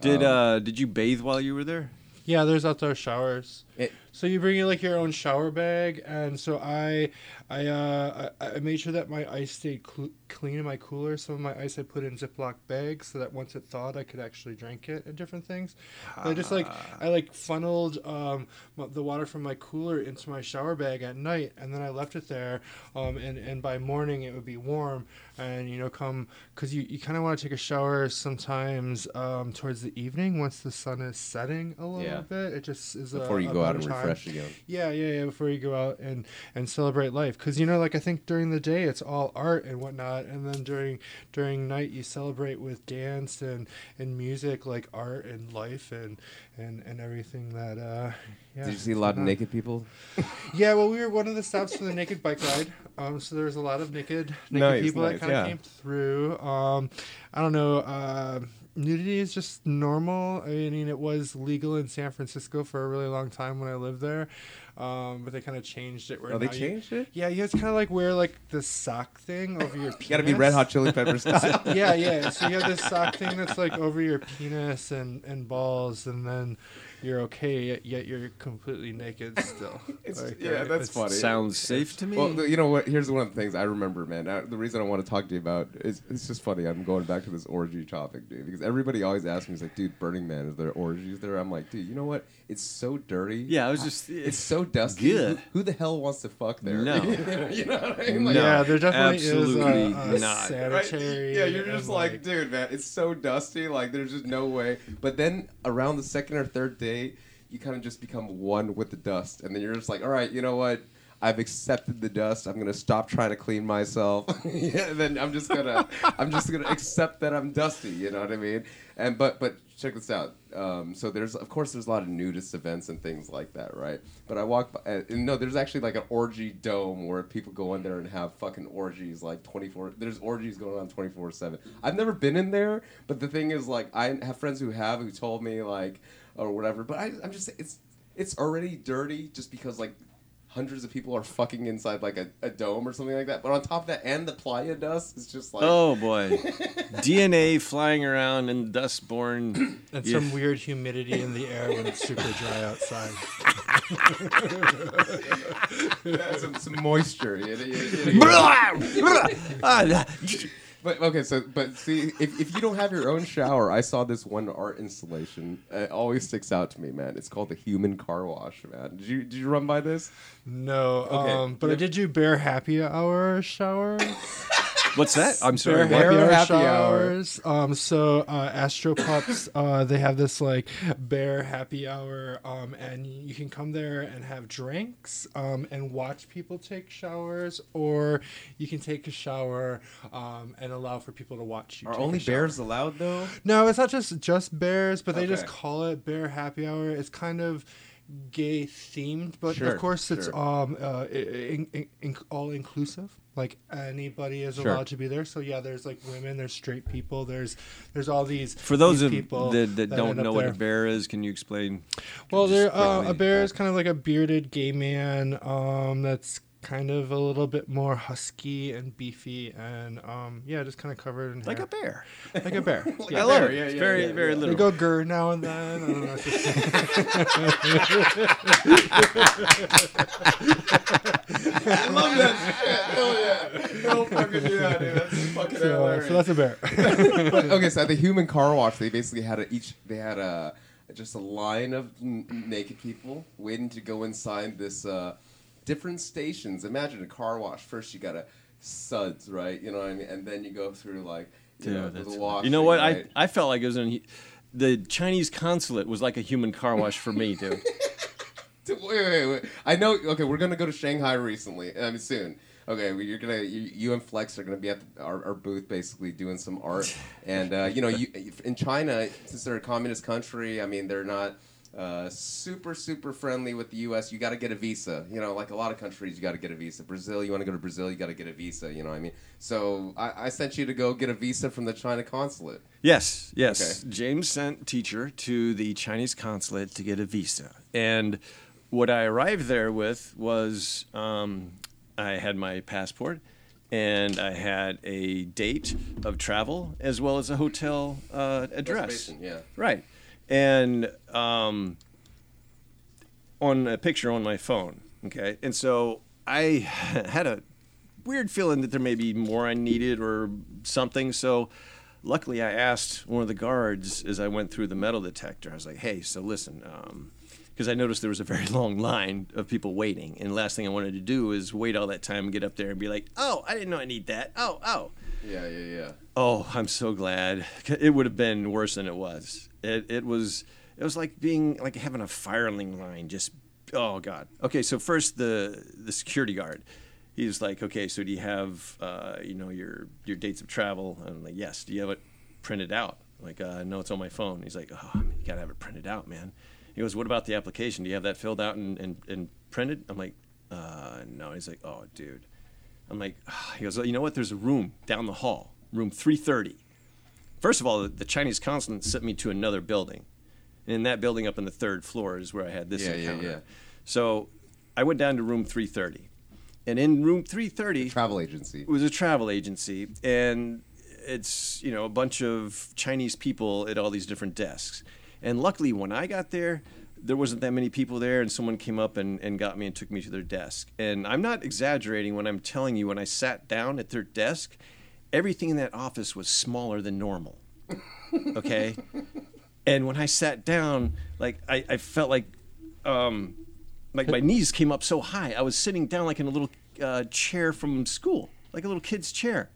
Did Um, uh did you bathe while you were there? Yeah, there's outdoor showers. It- So you bring in like your own shower bag, and so I, I, uh, I, I made sure that my ice stayed cl- clean in my cooler. Some of my ice I put in Ziploc bags so that once it thawed, I could actually drink it and different things. I just like I like funneled um, the water from my cooler into my shower bag at night, and then I left it there. Um, and and by morning it would be warm, and you know come because you, you kind of want to take a shower sometimes um, towards the evening once the sun is setting a little Yeah. bit. It just is a- before you a go out and time. Refresh again. Yeah, yeah, yeah. Before you go out and and celebrate life, because you know, like I think during the day it's all art and whatnot, and then during during night you celebrate with dance and and music, like art and life and and and everything that. uh yeah, Did you see a lot of naked people? Yeah, well, we were one of the stops for the naked bike ride. Um, so there was a lot of naked naked Nice, people nice, that kind of yeah. came through. Um, I don't know. Uh, nudity is just normal. I mean, it was legal in San Francisco for a really long time when I lived there, um, but they kind of changed it. Where Oh, they now you- changed it. yeah, you have to kind of like wear like the sock thing over your. Penis. You got to be Red Hot Chili Peppers style. yeah, yeah. So you have this sock thing that's like over your penis and, and balls, and then you're okay, yet, yet you're completely naked still. It's- Like, yeah, uh, that's it's- funny. Sounds safe to me. Well, you know what? Here's one of the things I remember, man. Uh, the reason I want to talk to you about is it's just funny. I'm going back to this orgy topic, dude, because everybody always asks me, "He's like, dude, Burning Man, is there orgies there?" I'm like, dude, you know what? It's so dirty. yeah, I was just It's so dusty. Good. Who, who the hell wants to fuck there? No. you, know, what I mean? Like, No, yeah, there definitely absolutely is a, a not. Right? Yeah, you're just um, like, dude, man, it's so dusty. Like, there's just no way. But then around the second or third day, you kind of just become one with the dust, and then you're just like, all right, you know what? I've accepted the dust. I'm gonna stop trying to clean myself. yeah, and then I'm just gonna, I'm just gonna accept that I'm dusty. You know what I mean? And but but check this out. Um, so there's of course there's a lot of nudist events and things like that, right? But I walk by, no, there's actually like an orgy dome where people go in there and have fucking orgies like 24. There's orgies going on 24 seven. I've never been in there, but the thing is like I have friends who have who told me like or whatever. But I, I'm just it's it's already dirty just because like hundreds of people are fucking inside like a, a dome or something like that. But on top of that, and the playa dust is just like oh boy, DNA flying around and dust born. and Yeah. some weird humidity in the air when it's super dry outside. Yeah, some, some moisture. you know, you- you- Ah, But okay, so but see, if, if you don't have your own shower, I saw this one art installation. It always sticks out to me, man. It's called the Human Car Wash, man. Did you did you run by this? No, Okay. um, but Yep. did you bear happy hour showers. What's that? I'm sorry. Bear happy hour happy hour. showers. Um, so uh, Astro Pups, uh, they have this like bear happy hour, um, and you can come there and have drinks, um, and watch people take showers, or you can take a shower, um, and allow for people to watch you. Are take only shower. bears allowed though? No, it's not just just bears, but they just call it bear happy hour. It's kind of gay themed, but Sure, of course it's sure. um uh, in, in, in, all inclusive. Like anybody is Sure. allowed to be there. So yeah, there's like women, there's straight people, there's there's all these For those these of people that, that don't know what a bear is, can you explain? Well, there uh, a bear is kind of like a bearded gay man um that's kind of a little bit more husky and beefy and um yeah, just kind of covered in Like hair. a bear. like a bear. Like I a love bear, it. yeah, yeah, very, yeah, very yeah. They little. go grr now and then. I don't know. I love that shit. Hell yeah. Don't fucking do that, dude. That's fucking so, hilarious. so that's a bear. okay, so at the human car wash, they basically had a, each. They had a just a line of n- naked people waiting to go inside this uh, different stations. Imagine a car wash. First, you got to suds, right? You know what I mean, and then you go through like you know the wash. you know what? Right? I I felt like it was in the Chinese consulate was like a human car wash for me, dude. Wait, wait, wait. I know. Okay, we're gonna go to Shanghai recently. I mean, soon. Okay, we- you're gonna you, you and Flex are gonna be at the, our, our booth basically doing some art, and uh, you know, you in China since they're a communist country. I mean, they're not. Uh, super super friendly with the U.S. You got to get a visa. You know, like a lot of countries, you got to get a visa. Brazil, you want to go to Brazil, you got to get a visa. You know what I mean? So I, I sent you to go get a visa from the China consulate. Yes, yes. Okay. James sent teacher to the Chinese consulate to get a visa, and what I arrived there with was um, I had my passport, and I had a date of travel as well as a hotel uh, address. Yeah. Right. And um, on a picture on my phone. Okay. And so I had a weird feeling that there may be more I needed or something. So luckily, I asked one of the guards as I went through the metal detector. I was like, hey, so listen, because I noticed there was a very long line of people waiting. And the last thing I wanted to do is wait all that time and get up there and be like, oh, I didn't know I need that. Oh, oh. Yeah, yeah, yeah. Oh, I'm so glad. It would have been worse than it was. It it was it was like being like having a firing line. Just oh god. Okay, so first the the security guard. He was like, okay, so do you have uh, you know your your dates of travel? And I'm like, yes. Do you have it printed out? I'm like, uh, no, it's on my phone. He's like, oh, you gotta have it printed out, man. He goes, what about the application? Do you have that filled out and and, and printed? I'm like, uh, no. He's like, oh, dude. I'm like, he goes, you know what? There's a room down the hall, room 330. First of all, the, Chinese consulate sent me to another building. And in that building up on the third floor is where I had this Yeah, yeah, encounter. yeah. So I went down to room 330. And in room 330 Travel agency. it was a travel agency and it's you know a bunch of chinese people at all these different desks and luckily when i got there there wasn't that many people there and someone came up and, and got me and took me to their desk and i'm not exaggerating when i'm telling you when i sat down at their desk everything in that office was smaller than normal okay? And when i sat down like i, I felt like um, like my knees came up so high. I was sitting down like in a little uh, chair from school like a little kid's chair.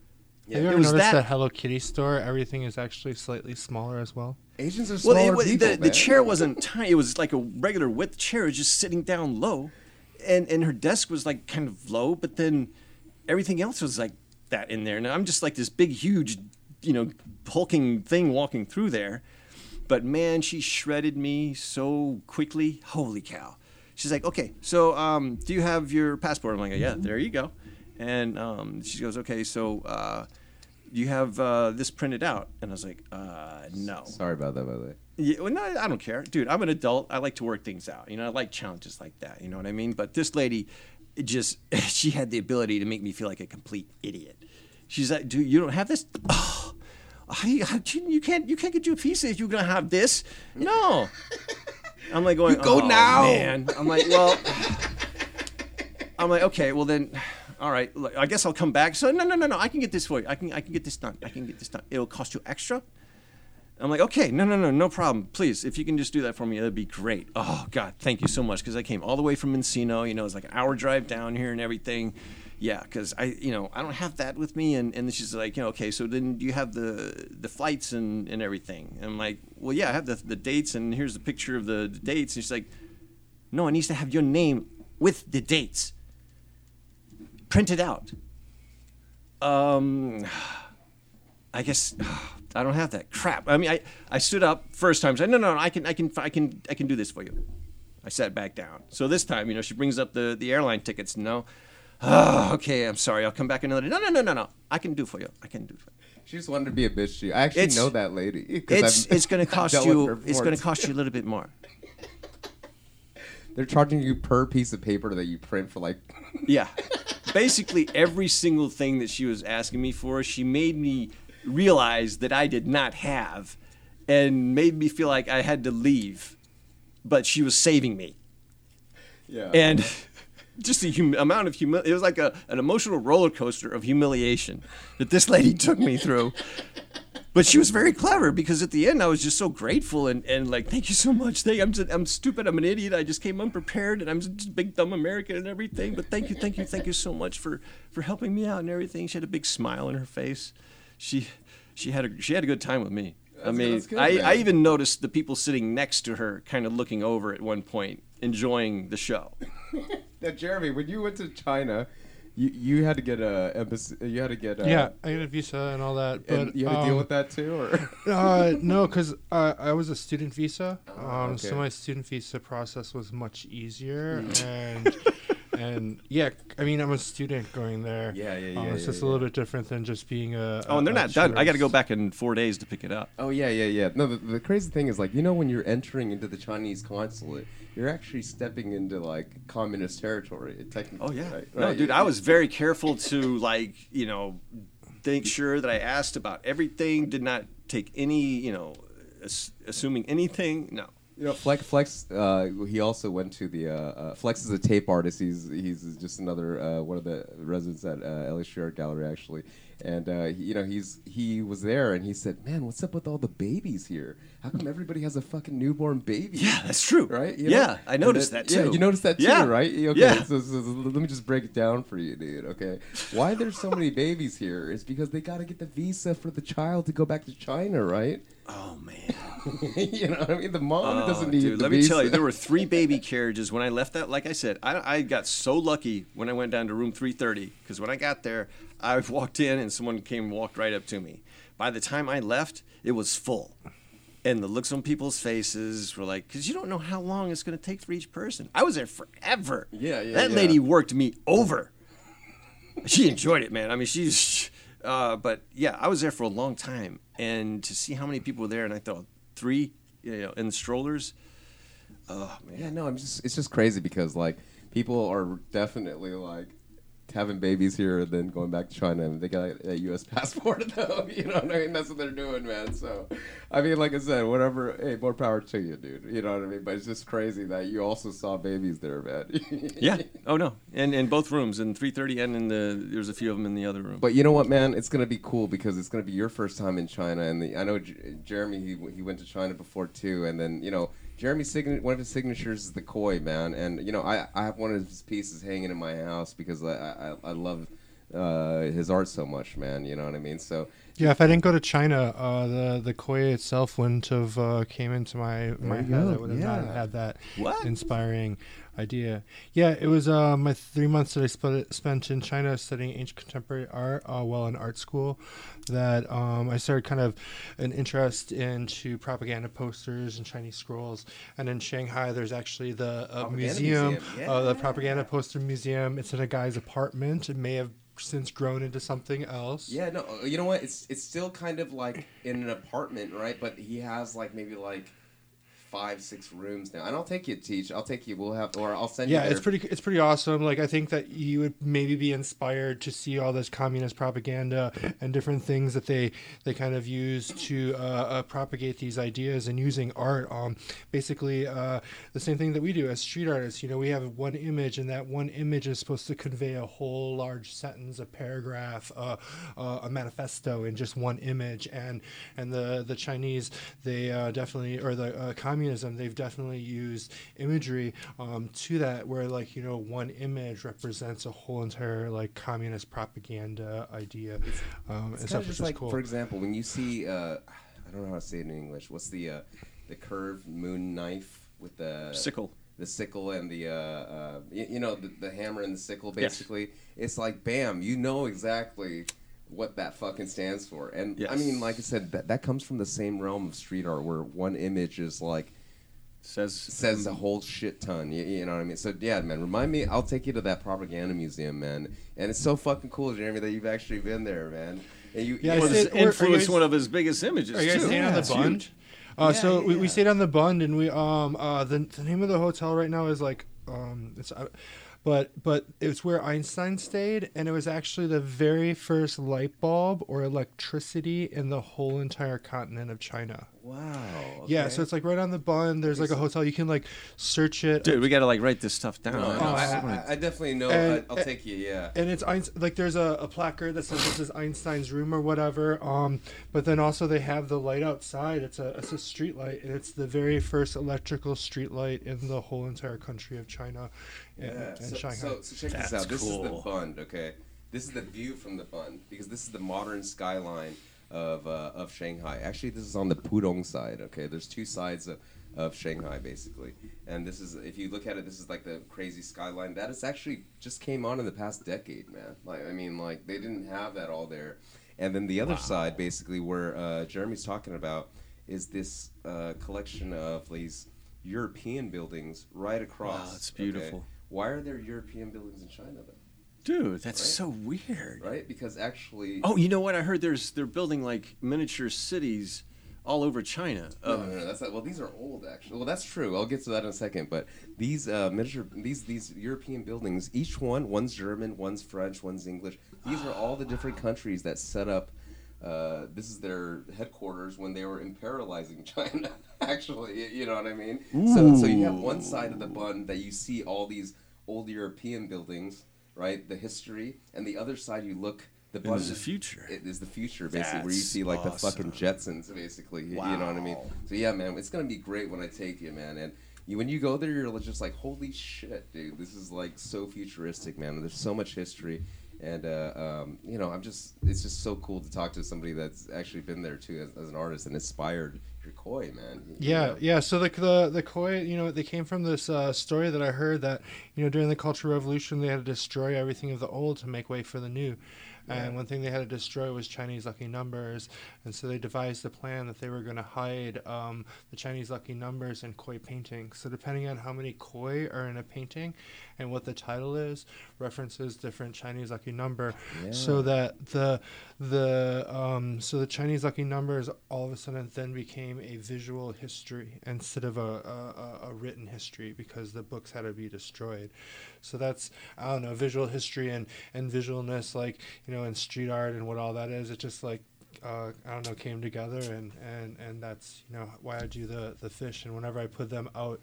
Have you it ever was noticed that- that Hello Kitty store? Everything is actually slightly smaller as well. Asians are well smaller it, was- people, the, the chair wasn't tiny. It was like a regular width chair. It was just sitting down low. And and her desk was like kind of low but then everything else was like that in there and i'm just like this big huge you know hulking thing walking through there but man she shredded me so quickly holy cow she's like okay so um, do you have your passport i'm like yeah there you go and um, she goes okay so uh, you have uh, this printed out and i was like uh, no Sorry about that, by the way. yeah, well, no, I don't care, dude. I'm an adult. I like to work things out. You know, I like challenges like that. You know what I mean? But this lady, just she had the ability to make me feel like a complete idiot. She's like, "Dude, you don't have this? Oh, you, you you can't you can't get you a piece if you're gonna have this? No." I'm like going, You go "Oh, now." man." I'm like, well, I'm like, okay, well then, all right. I guess I'll come back. So no, no, no, no. I can get this for you. I can I can get this done. I can get this done. It'll cost you extra. I'm like, okay, no, no, no, no problem. Please, if you can just do that for me, that'd be great. Oh God, thank you so much. Because I came all the way from Encino. You know, it's like an hour drive down here and everything. Yeah, because I, you know, I don't have that with me. And and she's like, you know, okay, so then do you have the the flights and and everything? And I'm like, well, yeah, I have the the dates, and here's the picture of the, the dates. And she's like, no, it needs to have your name with the dates printed out. Um. I guess I don't have that crap. I mean, I, I stood up first time. Said, no, no, no, I can, I can, I can, I can do this for you. I sat back down. So this time, you know, she brings up the the airline tickets. No, oh, ah, okay, I'm sorry. I'll come back another day. No, no, no, no, no. I can do for you. I can do. For you. She just wanted to be a bitch to you. I actually It's- know that lady. It's I've- it's going to cost you. It's going to cost you a little bit more. They're charging you per piece of paper that you print for like. Yeah. Basically, every single thing that she was asking me for, she made me realize that I did not have and made me feel like I had to leave. But she was saving me. Yeah. And just the hum- amount of humil it was like a, an emotional roller coaster of humiliation that this lady took me through. But she was very clever because at the end I was just so grateful and, and like thank you so much. Thank I'm just, I'm stupid. I'm an idiot. I just came unprepared and I'm just a big dumb American and everything. But thank you, thank you, thank you so much for for helping me out and everything. She had a big smile on her face. She she had a she had a good time with me. I mean, that's good, I, I even noticed the people sitting next to her kind of looking over at one point, enjoying the show. Now, Jeremy, when you went to China, you you had to get a embassy. You had to get a, yeah, I got a visa and all that. But And you had to deal um, with that too, or uh, no, because uh, I was a student visa, um, Oh, okay. so my student visa process was much easier, and and and yeah, I mean, I'm a student going there. Yeah, yeah, Um, yeah, it's yeah, just a yeah. little bit different than just being a. Oh, and they're a- a not done. I got to go back in four days to pick it up. Oh yeah, yeah, yeah. No, the, the crazy thing is like you know when you're entering into the Chinese consulate, you're actually stepping into like communist territory. Technically. Oh yeah, right? no, Right. dude. I was very careful to like you know make sure that I asked about everything. Did not take any you know ass- assuming anything. No. You know, Flex. Flex. Uh, he also went to the. Uh, uh, Flex is a tape artist. He's he's just another uh, one of the residents at uh, LA Gallery, actually. And uh, he, you know, he's he was there, and he said, "Man, what's up with all the babies here? How come everybody has a fucking newborn baby?" Yeah, that's true. Right? You yeah. I noticed then- that too. Yeah, you noticed that too, Yeah. right? Okay, Yeah. So, so- so let me just break it down for you, dude. Okay, why there's so many babies here is because they got to get the visa for the child to go back to China, right? Oh man. you know what I mean? The mom Oh, doesn't need dude, the let me tell you, there were three baby carriages when I left that. Like I said, I, I got so lucky when I went down to room 330 because when I got there, I walked in and someone came and walked right up to me. By the time I left, it was full. And the looks on people's faces were like, because you don't know how long it's going to take for each person. I was there forever. Yeah, yeah, That yeah. lady worked me over. She enjoyed it, man. I mean, she's, uh, but yeah, I was there for a long time. And to see how many people were there, and I thought three, you know, in the strollers. Oh, man. Yeah, no, I'm just it's just crazy because like people are definitely like having babies here and then going back to China and they got a U.S. passport though. You know what I mean? That's what they're doing, man. So, I mean, like I said, whatever. Hey, more power to you, dude. You know what I mean? But it's just crazy that you also saw babies there, man. Yeah. Oh no. And in both rooms, in 330 and in the there's a few of them in the other room. But you know what, man? It's gonna be cool because it's gonna be your first time in China, and the, I know J- Jeremy he he went to China before too, and then you know Jeremy's sign- one of his signatures is the koi, man, and you know I I have one of his pieces hanging in my house because I I, I love uh, his art so much, man. You know what I mean? So Yeah, if I didn't go to China, uh, the the koi itself wouldn't have uh, came into my my head. go, I would have not yeah. had that What? inspiring idea. Yeah, it was uh, my three months that I spent spent in China studying ancient contemporary art uh, while in art school. That um, I started kind of an interest into propaganda posters and Chinese scrolls. And in Shanghai, there's actually the uh, museum, museum, uh, the propaganda poster museum. It's in a guy's apartment. It may have since grown into something else. yeah, no, you know what? It's it's still kind of like in an apartment, right? But he has like maybe like five six rooms now, and I'll take you to teach. I'll take you. We'll have or I'll send you. yeah it's pretty it's pretty awesome like i think that you would maybe be inspired to see all this communist propaganda and different things that they they kind of use to uh, uh, propagate these ideas and using art um basically uh the same thing that we do as street artists you know we have one image and that one image is supposed to convey a whole large sentence a paragraph uh, uh, a manifesto in just one image and and the the chinese they uh, definitely or the uh, communism they've definitely used imagery um, to that where like you know one image represents a whole entire like communist propaganda idea um, It's and kind stuff of which just is like, cool for example, when you see, uh, I don't know how to say it in English. What's the uh, the curved moon knife with the Sickle. the sickle and the uh, uh, you, you know the, the hammer and the sickle Yes. basically it's like bam you know exactly what that fucking stands for and i mean like i said that, that comes from the same realm of street art where one image is like Says says a whole shit ton you, you know what i mean so yeah man remind me i'll take you to that propaganda museum man and it's so fucking cool jeremy that you've actually been there man and you Yeah, I well, said- this or- are you influenced guys- one of his biggest images Are you guys too. staying on the That's Bund? huge. Uh, Yeah, so yeah, we, we stayed on the Bund, and we um uh the, the name of the hotel right now is like um it's uh, but but it's where Einstein stayed, and it was actually the very first light bulb or electricity in the whole entire continent of China. Wow Yeah, so it's like right on the Bund. There's like a hotel you can like search it. Dude, we got to like write this stuff down. No, no, Oh, I, I- I, I definitely know. And- I, I'll take you. Yeah. and it's Einstein, like there's a, a placard that says this is Einstein's room or whatever. Um, but then also they have the light outside. It's a it's a street light, and it's the very first electrical street light in the whole entire country of China and, Yeah. and So, Shanghai. so, so check That's this out. This is the Bund. Okay. This is the view from the Bund because this is the modern skyline of uh, of Shanghai. Actually, this is on the Pudong side. Okay. There's two sides of. Of Shanghai, basically, and this is if you look at it, this is like the crazy skyline that is actually just came on in the past decade, man. Like, I mean, like they didn't have that all there, and then the other side, basically, where uh, Jeremy's talking about, is this uh, collection of these European buildings right across. Wow, it's beautiful. why are there European buildings in China though? Dude, that's Right. so weird. Right? Because actually, Oh, you know what? I heard there's they're building like miniature cities all over China. No, of- no, no, that's not, well. These are old, actually. Well, that's true. I'll get to that in a second. But these uh, miniature, these these European buildings, each one, one's German, one's French, one's English. These are all the different countries that set up. Uh, this is their headquarters when they were imperializing China. Actually, you know what I mean. So, so you have one side of the Bund that you see all these old European buildings, right? The history, and the other side you look. The And is the future. It is the future, basically, where you see like the fucking Jetsons, basically. y- You know what I mean? So yeah, man, it's gonna be great when I take you, man. And you, when you go there, you're just like, holy shit, dude, this is like so futuristic, man. There's so much history, and uh, um, you know, I'm just, it's just so cool to talk to somebody that's actually been there too as, as an artist and inspired your koi, man. you Yeah, know? yeah. So the the the koi, you know, they came from this uh, story that I heard that you know during the Cultural Revolution they had to destroy everything of the old to make way for the new. And one thing they had to destroy was Chinese lucky numbers, and so they devised a plan that they were going to hide um, the Chinese lucky numbers in koi paintings. So depending on how many koi are in a painting, and what the title is, references different Chinese lucky number, so that the the um, so the Chinese lucky numbers all of a sudden then became a visual history instead of a, a- a written history because the books had to be destroyed. So that's I don't know visual history and and visualness like you know and street art and what all that is. It just like uh, I don't know came together and, and, and that's you know why I do the, the fish and whenever I put them out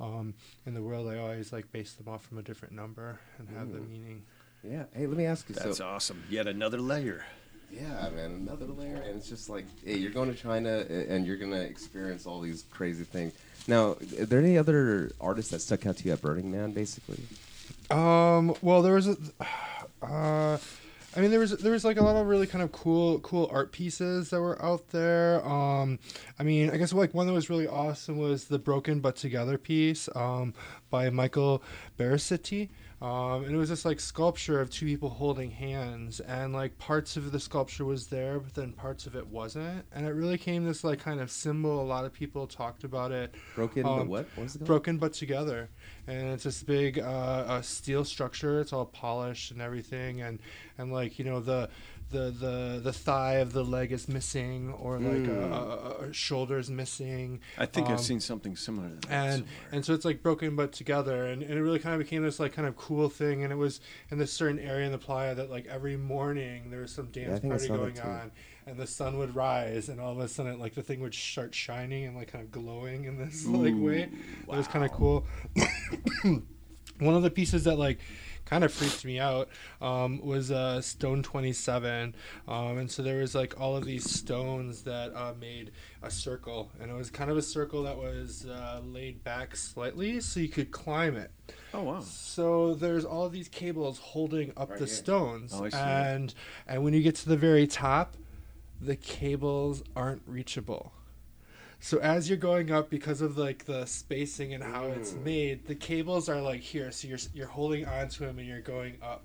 um, in the world I always like base them off from a different number and have the meaning. yeah. Hey, let me ask you. That's so, awesome. Yet another layer. Yeah, man, another layer, and it's just like, hey, you're going to China and you're gonna experience all these crazy things. Now, are there any other artists that stuck out to you at Burning Man, basically? Um. Well, there was a. Uh, I mean, there was there was like a lot of really kind of cool cool art pieces that were out there. Um, I mean, I guess like one that was really awesome was the Broken but Together piece um, by Michael Barasiti. Um, and it was this like sculpture of two people holding hands, and like parts of the sculpture was there, but then parts of it wasn't, and it really came this like kind of symbol. A lot of people talked about it. Broken, but Um, what? What was it broken but together and it's this big uh, uh, steel structure it's all polished and everything and and like you know the the the, the thigh of the leg is missing or like a, a, a shoulder's missing. I think Um, I've seen something similar to that. and somewhere. and so it's like broken but together and, and it really kind of became this like kind of cool thing and it was in this certain area in the playa that like every morning there was some dance I party going on and the sun would rise and all of a sudden like the thing would start shining and like kind of glowing in this like way. It was kind of cool. one of the pieces that like kind of freaked me out um, was uh, stone 27 um, and so there was like all of these stones that uh, made a circle and it was kind of a circle that was uh, laid back slightly so you could climb it oh wow. so there's all of these cables holding up Right the here. stones Oh, and and when you get to the very top the cables aren't reachable so as you're going up because of like the spacing and how it's Mm. made the cables are like here so you're you're holding onto them and you're going up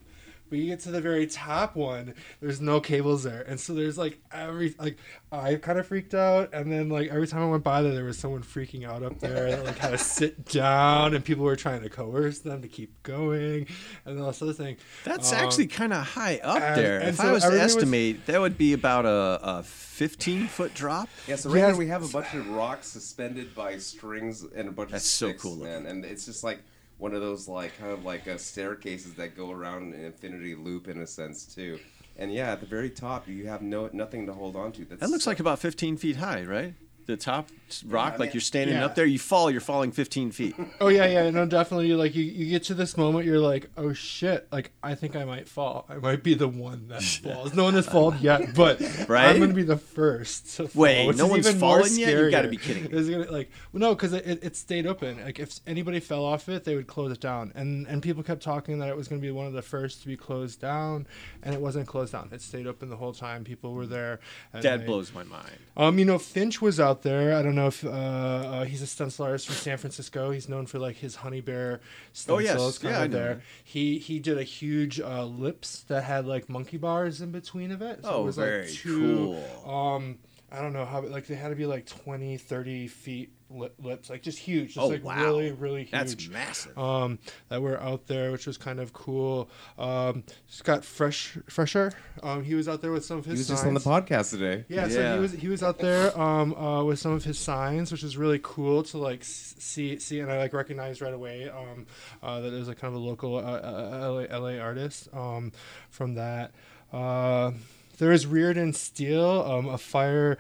but you get to the very top one there's no cables there and so there's like every like i kind of freaked out and then like every time i went by there there was someone freaking out up there that like had to sit down and people were trying to coerce them to keep going and all this other thing That's Um, actually kind of high up and- there. and if so I was to everything was- estimate, that would be about a, a 15 foot drop. Yeah, so right Yes. here we have a bunch of rocks suspended by strings and a bunch That's of That's so cool man. And it's just like one of those like kind of like uh, staircases that go around an infinity loop in a sense too. And yeah, at the very top you have no nothing to hold on to. That's That looks so- like about 15 feet high, right? The top rock, I like you're standing Yeah. up there, you fall, you're falling 15 feet. Oh yeah, yeah, no, definitely. Like you, you get to this moment, you're like, oh shit, like I think I might fall. I might be the one that falls. No one has fallen yet, but Right? I'm gonna be the first to fall. Wait, no one's fallen yet? You gotta be kidding me. It's gonna like well, no, because it, it, it stayed open. Like if anybody fell off it, they would close it down, and and people kept talking that it was gonna be one of the first to be closed down, and it wasn't closed down. It stayed open the whole time. People were there. and That they- blows my mind. um, you know, Fnnch was out there. I don't know if uh, uh, he's a stencil artist from San Francisco. He's known for like his honey bear Oh, yes. stencils. kind Yeah, of I know there. He he did a huge uh, lips that had like monkey bars in between of it. Oh, it was very like two, cool. Um, I don't know how, like they had to be like 20, 30 feet lip, lips, like just huge, just Oh, like wow. really, really huge. That's massive. Um, that were out there, which was kind of cool. Um, Scott Fresh Froschauer, um, he was out there with some of his. He was just on the podcast today. Yeah, so he was he was out there um, uh, with some of his signs, which is really cool to like see see, and I like recognized right away um, uh, that there's a kind of a local uh, uh, LA, LA artist um, from that. Uh, there is Rearden Steel, um, a fire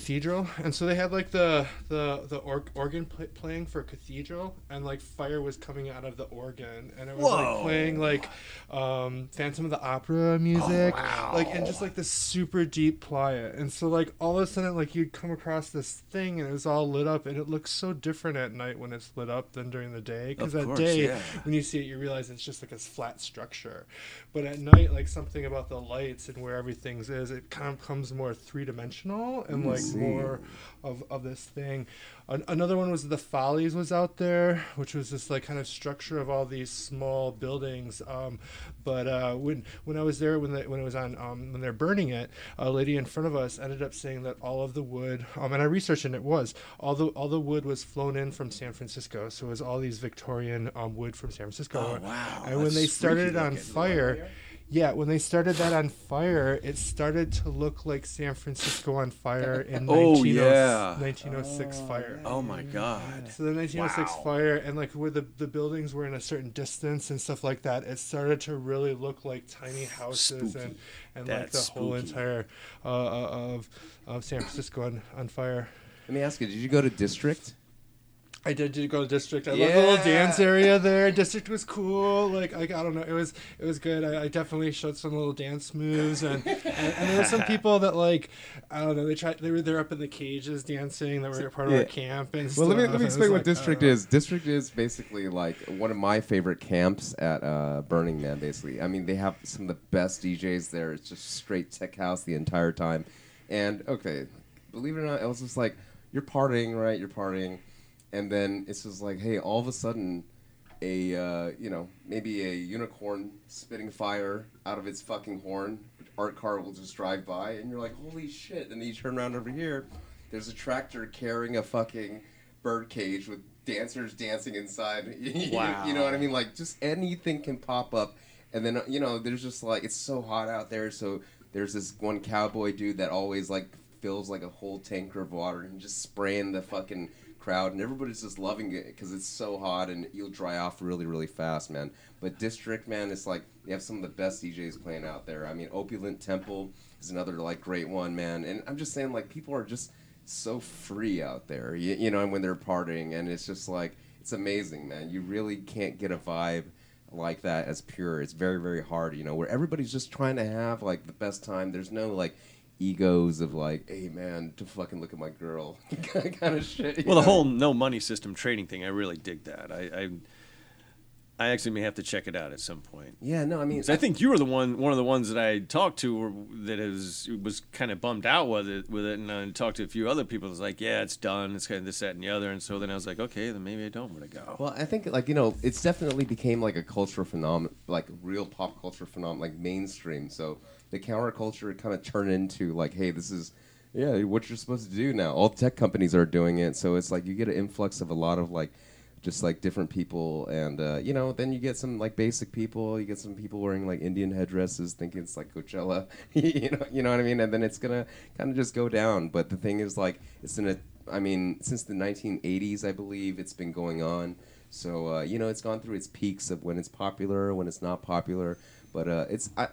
cathedral, and so they had like the the the or- organ pl- playing for cathedral, and like fire was coming out of the organ, and it was Whoa. like playing like um, Phantom of the Opera music, Oh, wow. like and just like this super deep playa, and so like all of a sudden like you'd come across this thing, and it was all lit up, and it looks so different at night when it's lit up than during the day, because that course, day yeah. when you see it, you realize it's just like a flat structure. But at night, like something about the lights and where everything's is, it kind of becomes more three dimensional and like see. more of, of this thing. An- another one was the Follies was out there, which was this like kind of structure of all these small buildings. Um, but uh, when when I was there, when they, when it was on um, when they're burning it, a lady in front of us ended up saying that all of the wood, um, and I researched and it was all the all the wood was flown in from San Francisco, so it was all these Victorian um, wood from San Francisco. Oh, wow. And when they started it on fire, yeah, when they started that on fire, it started to look like San Francisco on fire in Oh, 1906 yeah. 1906 fire. oh my god. So the 1906 Wow. fire and like where the, the buildings were in a certain distance and stuff like that, it started to really look like tiny houses Spooky. and, and like the That's whole entire uh, uh, of of San Francisco on, on fire. Let me ask you: Did you go to District? I did, did go to district. I love the little dance area there. District was cool. Like, like I don't know, it was it was good. I, I definitely showed some little dance moves, and, and and there were some people that like I don't know. They tried. They were there up in the cages dancing. That were part of Yeah. our camp. And Well, let me let me explain what like, uh, I District know. is. District is basically like one of my favorite camps at uh, Burning Man. Basically, I mean they have some of the best DJs there. It's just straight tech house the entire time. And okay, believe it or not, it was just like you're partying, right? You're partying, and then it's just like, hey, all of a sudden, a uh, you know maybe a unicorn spitting fire out of its fucking horn. Art car will just drive by, and you're like, holy shit! And then you turn around over here, there's a tractor carrying a fucking bird cage with dancers dancing inside. You- Wow. you know what I mean? Like just anything can pop up, and then you know there's just like it's so hot out there, so there's this one cowboy dude that always like fills like a whole tanker of water and just spraying the fucking crowd and everybody's just loving it because it's so hot and you'll dry off really really fast man. But district man it's like they have some of the best djs playing out there. I mean opulent temple is another like great one man. And i'm just saying like people are just so free out there you, you know and when they're partying and it's just like it's amazing man. You really can't get a vibe like that as pure. It's very very hard you know where everybody's just trying to have like the best time. There's no like egos of like hey man to fucking look at my girl kind of shit Well, the whole no money system trading thing, I really dig that. I, I, I actually may have to check it out at some point. yeah no i mean, I think you were the one, one of the ones that I talked to or that is was kind of bummed out with it, with it, and I talked to a few other people. It was like, yeah, it's done. It's kind of this, that, and the other. And so then I was like, okay, then maybe I don't want to go. Well, I think like you know, it's definitely became like a cultural phenomenon, like real pop culture phenomenon, like mainstream. So the counterculture kind of turned into like, hey, this is yeah, what you're supposed to do now. All tech companies are doing it, so it's like you get an influx of a lot of like just like different people, and uh, you know, then you get some like basic people. You get some people wearing like Indian headdresses, thinking it's like Coachella. you know, you know what I mean? And then it's gonna kind of just go down. But the thing is, like, it's in a I mean, since the 1980s, I believe it's been going on. So uh, you know, it's gone through its peaks of when it's popular, when it's not popular. But uh, it's I,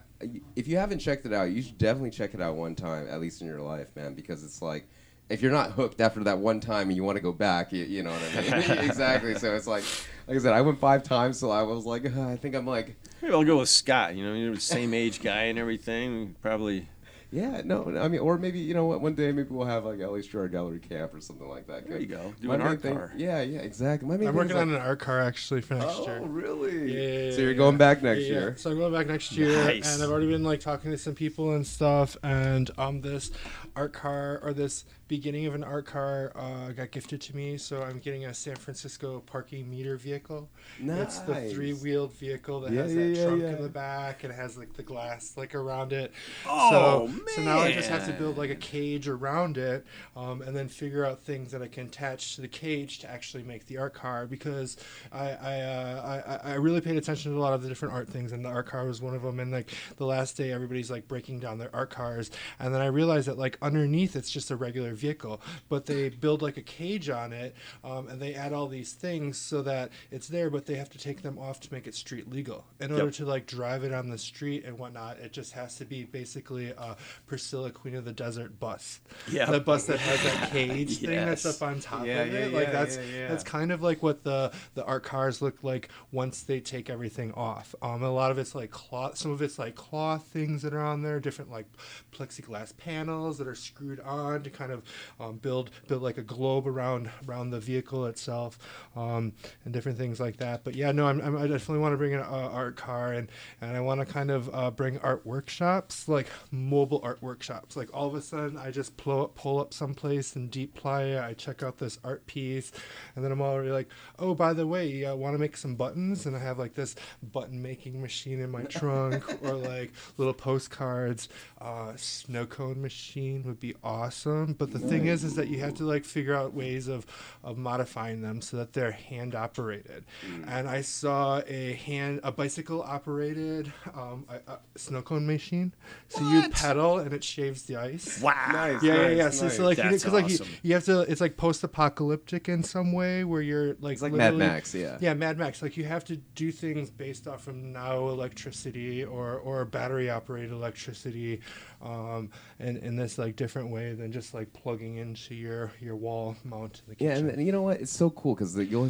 if you haven't checked it out, you should definitely check it out one time, at least in your life, man, because it's like if you're not hooked after that one time and you want to go back, you, you know what I mean? exactly. So it's like, like I said, I went five times, so I was like, uh, I think I'm like, Maybe I'll go with Scott. You know, you're the same age guy and everything. Probably. Yeah, no, I mean, or maybe you know what? One day maybe we'll have like LA Shore Gallery Camp or something like that. There you go. Do My an main art thing- car. Yeah, yeah, exactly. My main I'm thing is, working on like- an art car actually for next year. Oh, really? Yeah, So you're yeah, going back next Yeah, year? So I'm going back next year, Nice. and I've already been like talking to some people and stuff. And um, this art car or this beginning of an art car uh, got gifted to me. So I'm getting a San Francisco parking meter vehicle. Nice. It's the three-wheeled vehicle that Yeah, has that yeah, trunk yeah. in the back and it has like the glass like around it. Oh, so, So now I just have to build like a cage around it, um, and then figure out things that I can attach to the cage to actually make the art car. Because I I, uh, I I really paid attention to a lot of the different art things, and the art car was one of them. And like the last day, everybody's like breaking down their art cars, and then I realized that like underneath it's just a regular vehicle, but they build like a cage on it, um, and they add all these things so that it's there, but they have to take them off to make it street legal. In order to like drive it on the street and whatnot, it just has to be basically a Priscilla Queen of the Desert bus. Yeah. the bus that has that cage thing that's up on top Yeah, of yeah, it. Like yeah, that's yeah, yeah. that's kind of like what the the art cars look like once they take everything off. Um, a lot of it's like cloth. Some of it's like cloth things that are on there, different like plexiglass panels that are screwed on to kind of um, build build like a globe around around the vehicle itself, um, and different things like that. But yeah, no, I'm, I'm, I definitely want to bring an uh, art car and and I want to kind of uh, bring art workshops, like mobile art workshops. Like all of a sudden, I just pull up, pull up someplace in Deep Playa. I check out this art piece, and then I'm already like, oh, by the way, you want to make some buttons? And I have like this button making machine in my trunk, or like little postcards. Uh, snow cone machine would be awesome. But the thing is, is that you have to like figure out ways of of modifying them so that they're hand operated. And I saw a hand, a bicycle operated um, a, a snow cone machine. So you pedal and it shaves the ice. Wow. Nice. Yeah, yeah, nice, yeah. So, nice. so like, That's because like you, awesome. you have to, it's like post-apocalyptic in some way, where you're like, It's like Mad Max, yeah. yeah, Mad Max. Like you have to do things based off of now electricity or or battery operated electricity, um, in in this like different way than just like plugging into your your wall mount in the Yeah, kitchen. and, and you know what? It's so cool because you'll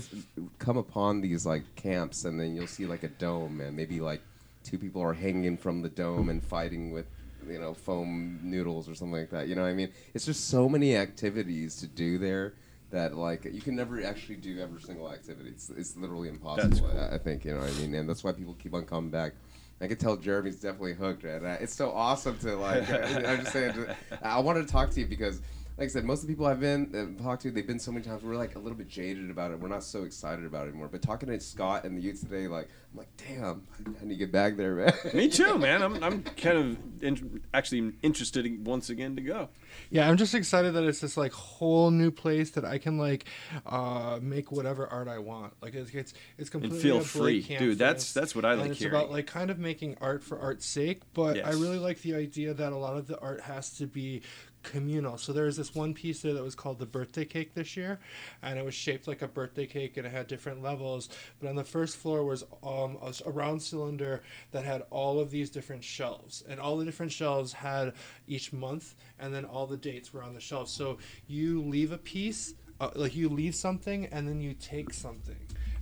come upon these like camps, and then you'll see like a dome, and maybe like two people are hanging from the dome and fighting with you know foam noodles or something like that. You know what I mean? It's just so many activities to do there that like you can never actually do every single activity. It's, it's literally impossible. Cool. I, I think you know what I mean, and that's why people keep on coming back. I can tell Jeremy's definitely hooked, and uh, it's so awesome to like. I'm just saying, I wanted to talk to you because, like I said, most of the people I've been uh, talked to, they've been so many times. We're like a little bit jaded about it. We're not so excited about it anymore. But talking to Scott and the youth today, like I'm like, damn, I need to get back there, man. Me too, man. I'm, I'm kind of in, actually interested in- once again to go. Yeah, I'm just excited that it's this like whole new place that I can like uh, make whatever art I want. Like it's it's, it's completely feel a blank free. canvas. Dude, that's- that's what I and like It's hearing. about like kind of making art for art's sake, but I really like the idea that a lot of the art has to be communal. So there was this one piece there that was called the birthday cake this year, and it was shaped like a birthday cake and it had different levels. But on the first floor was um, a, round cylinder that had all of these different shelves, and all the different shelves had each month, and then all the dates were on the shelves. So you leave a piece. Uh, like you leave something and then you take something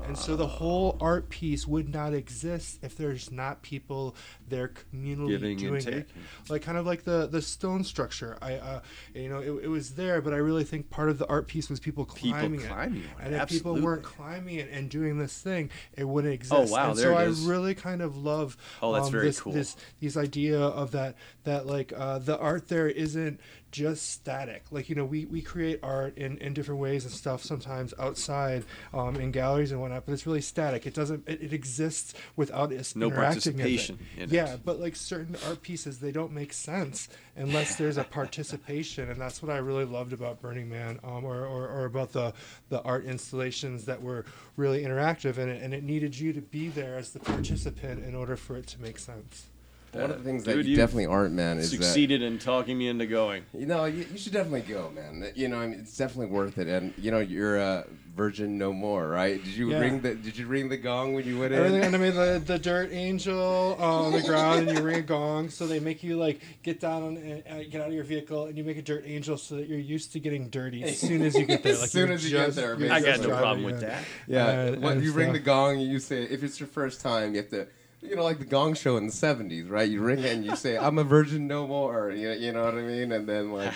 and so the whole art piece would not exist if there's not people there communally Giving and doing it. like kind of like the the stone structure. I uh you know it, it was there but i really think part of the art piece was people climbing, People climbing it. it, and if people weren't climbing it and doing this thing it wouldn't exist. Oh wow, and there so it i really kind of love Oh, that's um, very this, cool. this this idea of that that like uh the art there isn't just static. Like you know we we create art in in different ways and stuff sometimes outside um in galleries and whatnot but it's really static. It doesn't it, it exists without us No interacting with participation in it. yeah but like certain art pieces they don't make sense unless there's a participation and that's what i really loved about burning man um, or, or, or about the the art installations that were really interactive and it, and it needed you to be there as the participant in order for it to make sense One of the things Dude, that you you definitely aren't, man, is that Succeeded in talking me into going. You know, you, you should definitely go, man. You know, I mean, it's definitely worth it. And you know, you're a virgin no more, right? Did you Yeah. ring the Did you ring the gong when you went Everything in? and I mean the, the dirt angel uh, on the ground and you ring a gong so they make you like get down and uh, get out of your vehicle and you make a dirt angel so that you're used to getting dirty as soon as you get there. As Like soon you're as you get just- there, you're man. I got just no driving problem with in. that. Yeah, Uh, when and you ring the gong, and you say if it's your first time, you have to. You know, like the Gong Show in the '70s, right? You ring it and you say, "I'm a virgin no more." You, you know what I mean? And then like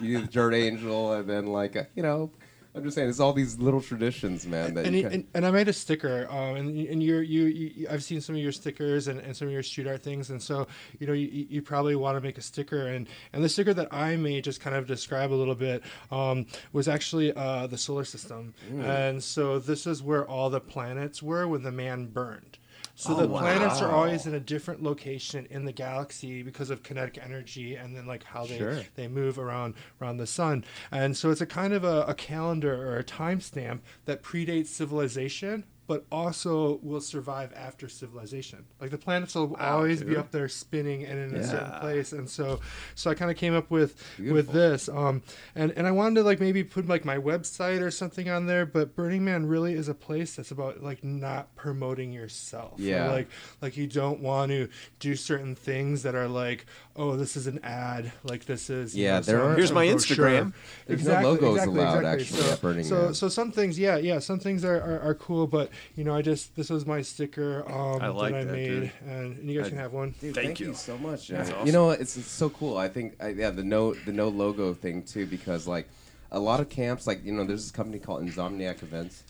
you do the Dirt Angel, and then like you know, I'm just saying, it's all these little traditions, man. That and, you and, and I made a sticker, um, and and you're, you you I've seen some of your stickers and, and some of your street art things, and so you know you, you probably want to make a sticker, and and the sticker that I made just kind of describe a little bit um, was actually uh, the solar system, and so this is where all the planets were when the man burned. So Oh, the planets are always in a different location in the galaxy because of kinetic energy and then like how they Sure. they move around around the sun. And so it's a kind of a, a calendar or a timestamp that predates civilization. But also will survive after civilization. Like the planets will always be up there spinning and in a certain place. And so, so I kind of came up with with this. Um, and and I wanted to like maybe put like my website or something on there. But Burning Man really is a place that's about like not promoting yourself. or, Yeah. like like you don't want to do certain things that are like, oh, this is an ad. Like this is you Yeah, know, there are- Here's my brochure. Instagram. There's no logos allowed, actually, So, at Burning so, Man. so some things, yeah, yeah, some things are, are, are cool, but you know, I just this was my sticker um, I like that I that, made, dude. and, and you guys I- can have one. Dude, Thank thank, you. you. so much. That's awesome. You know, it's, it's so cool. I think, I, yeah, the no the no logo thing too, because like a lot of camps, like you know, there's this company called Insomniac Events.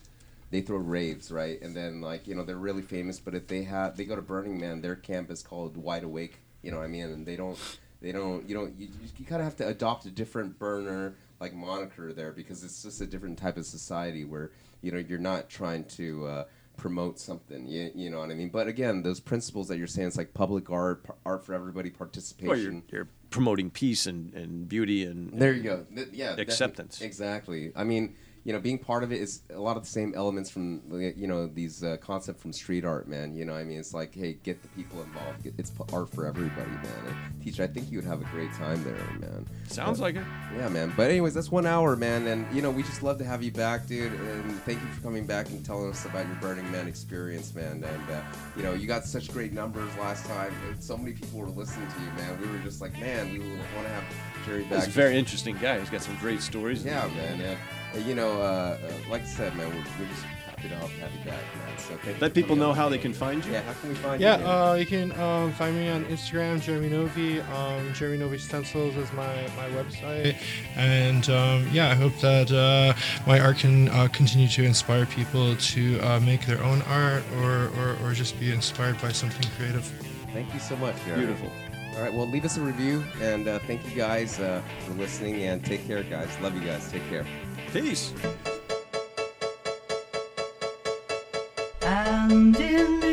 They throw raves, right? And then like you know, they're really famous. But if they have, they go to Burning Man. Their camp is called Wide Awake. You know what I mean? And they don't, they don't, you don't, you, you kind of have to adopt a different burner like moniker there because it's just a different type of society where you know you're not trying to. Uh, promote something you, you know what i mean but again those principles that you're saying it's like public art art for everybody participation Well, you're, you're promoting peace and, and beauty and there you go Th- yeah that- Acceptance. exactly i mean you know being part of it is a lot of the same elements from you know these uh, concept from street art man you know what i mean it's like hey get the people involved it's art for everybody man and teacher i think you would have a great time there man sounds like it. yeah, man. But anyways, that's one hour, man. And you know, we just love to have you back, dude. And thank you for coming back and telling us about your Burning Man experience, man. And uh, you know, you got such great numbers last time. So many people were listening to you, man. We were just like, man, we want to have Jerry back. He's a very interesting guy. He's got some great stories. Yeah, man. Uh, you know, uh, uh, like I said, man, we're, we're just happy to have have you back, man. So thank Let for people know how they can find you. Yeah, how can we find Yeah, you? Yeah, uh, you can um, find me on Instagram, Jeremy Novy. Um, Jeremy Novy Stencils is my, my website. And um, yeah, I hope that uh, my art can uh, continue to inspire people to uh, make their own art or, or, or just be inspired by something creative. Thank you so much, Jeremy. Beautiful. All right, well, leave us a review, and uh, thank you guys uh, for listening, and take care, guys. Love you guys. Take care. Peace. And in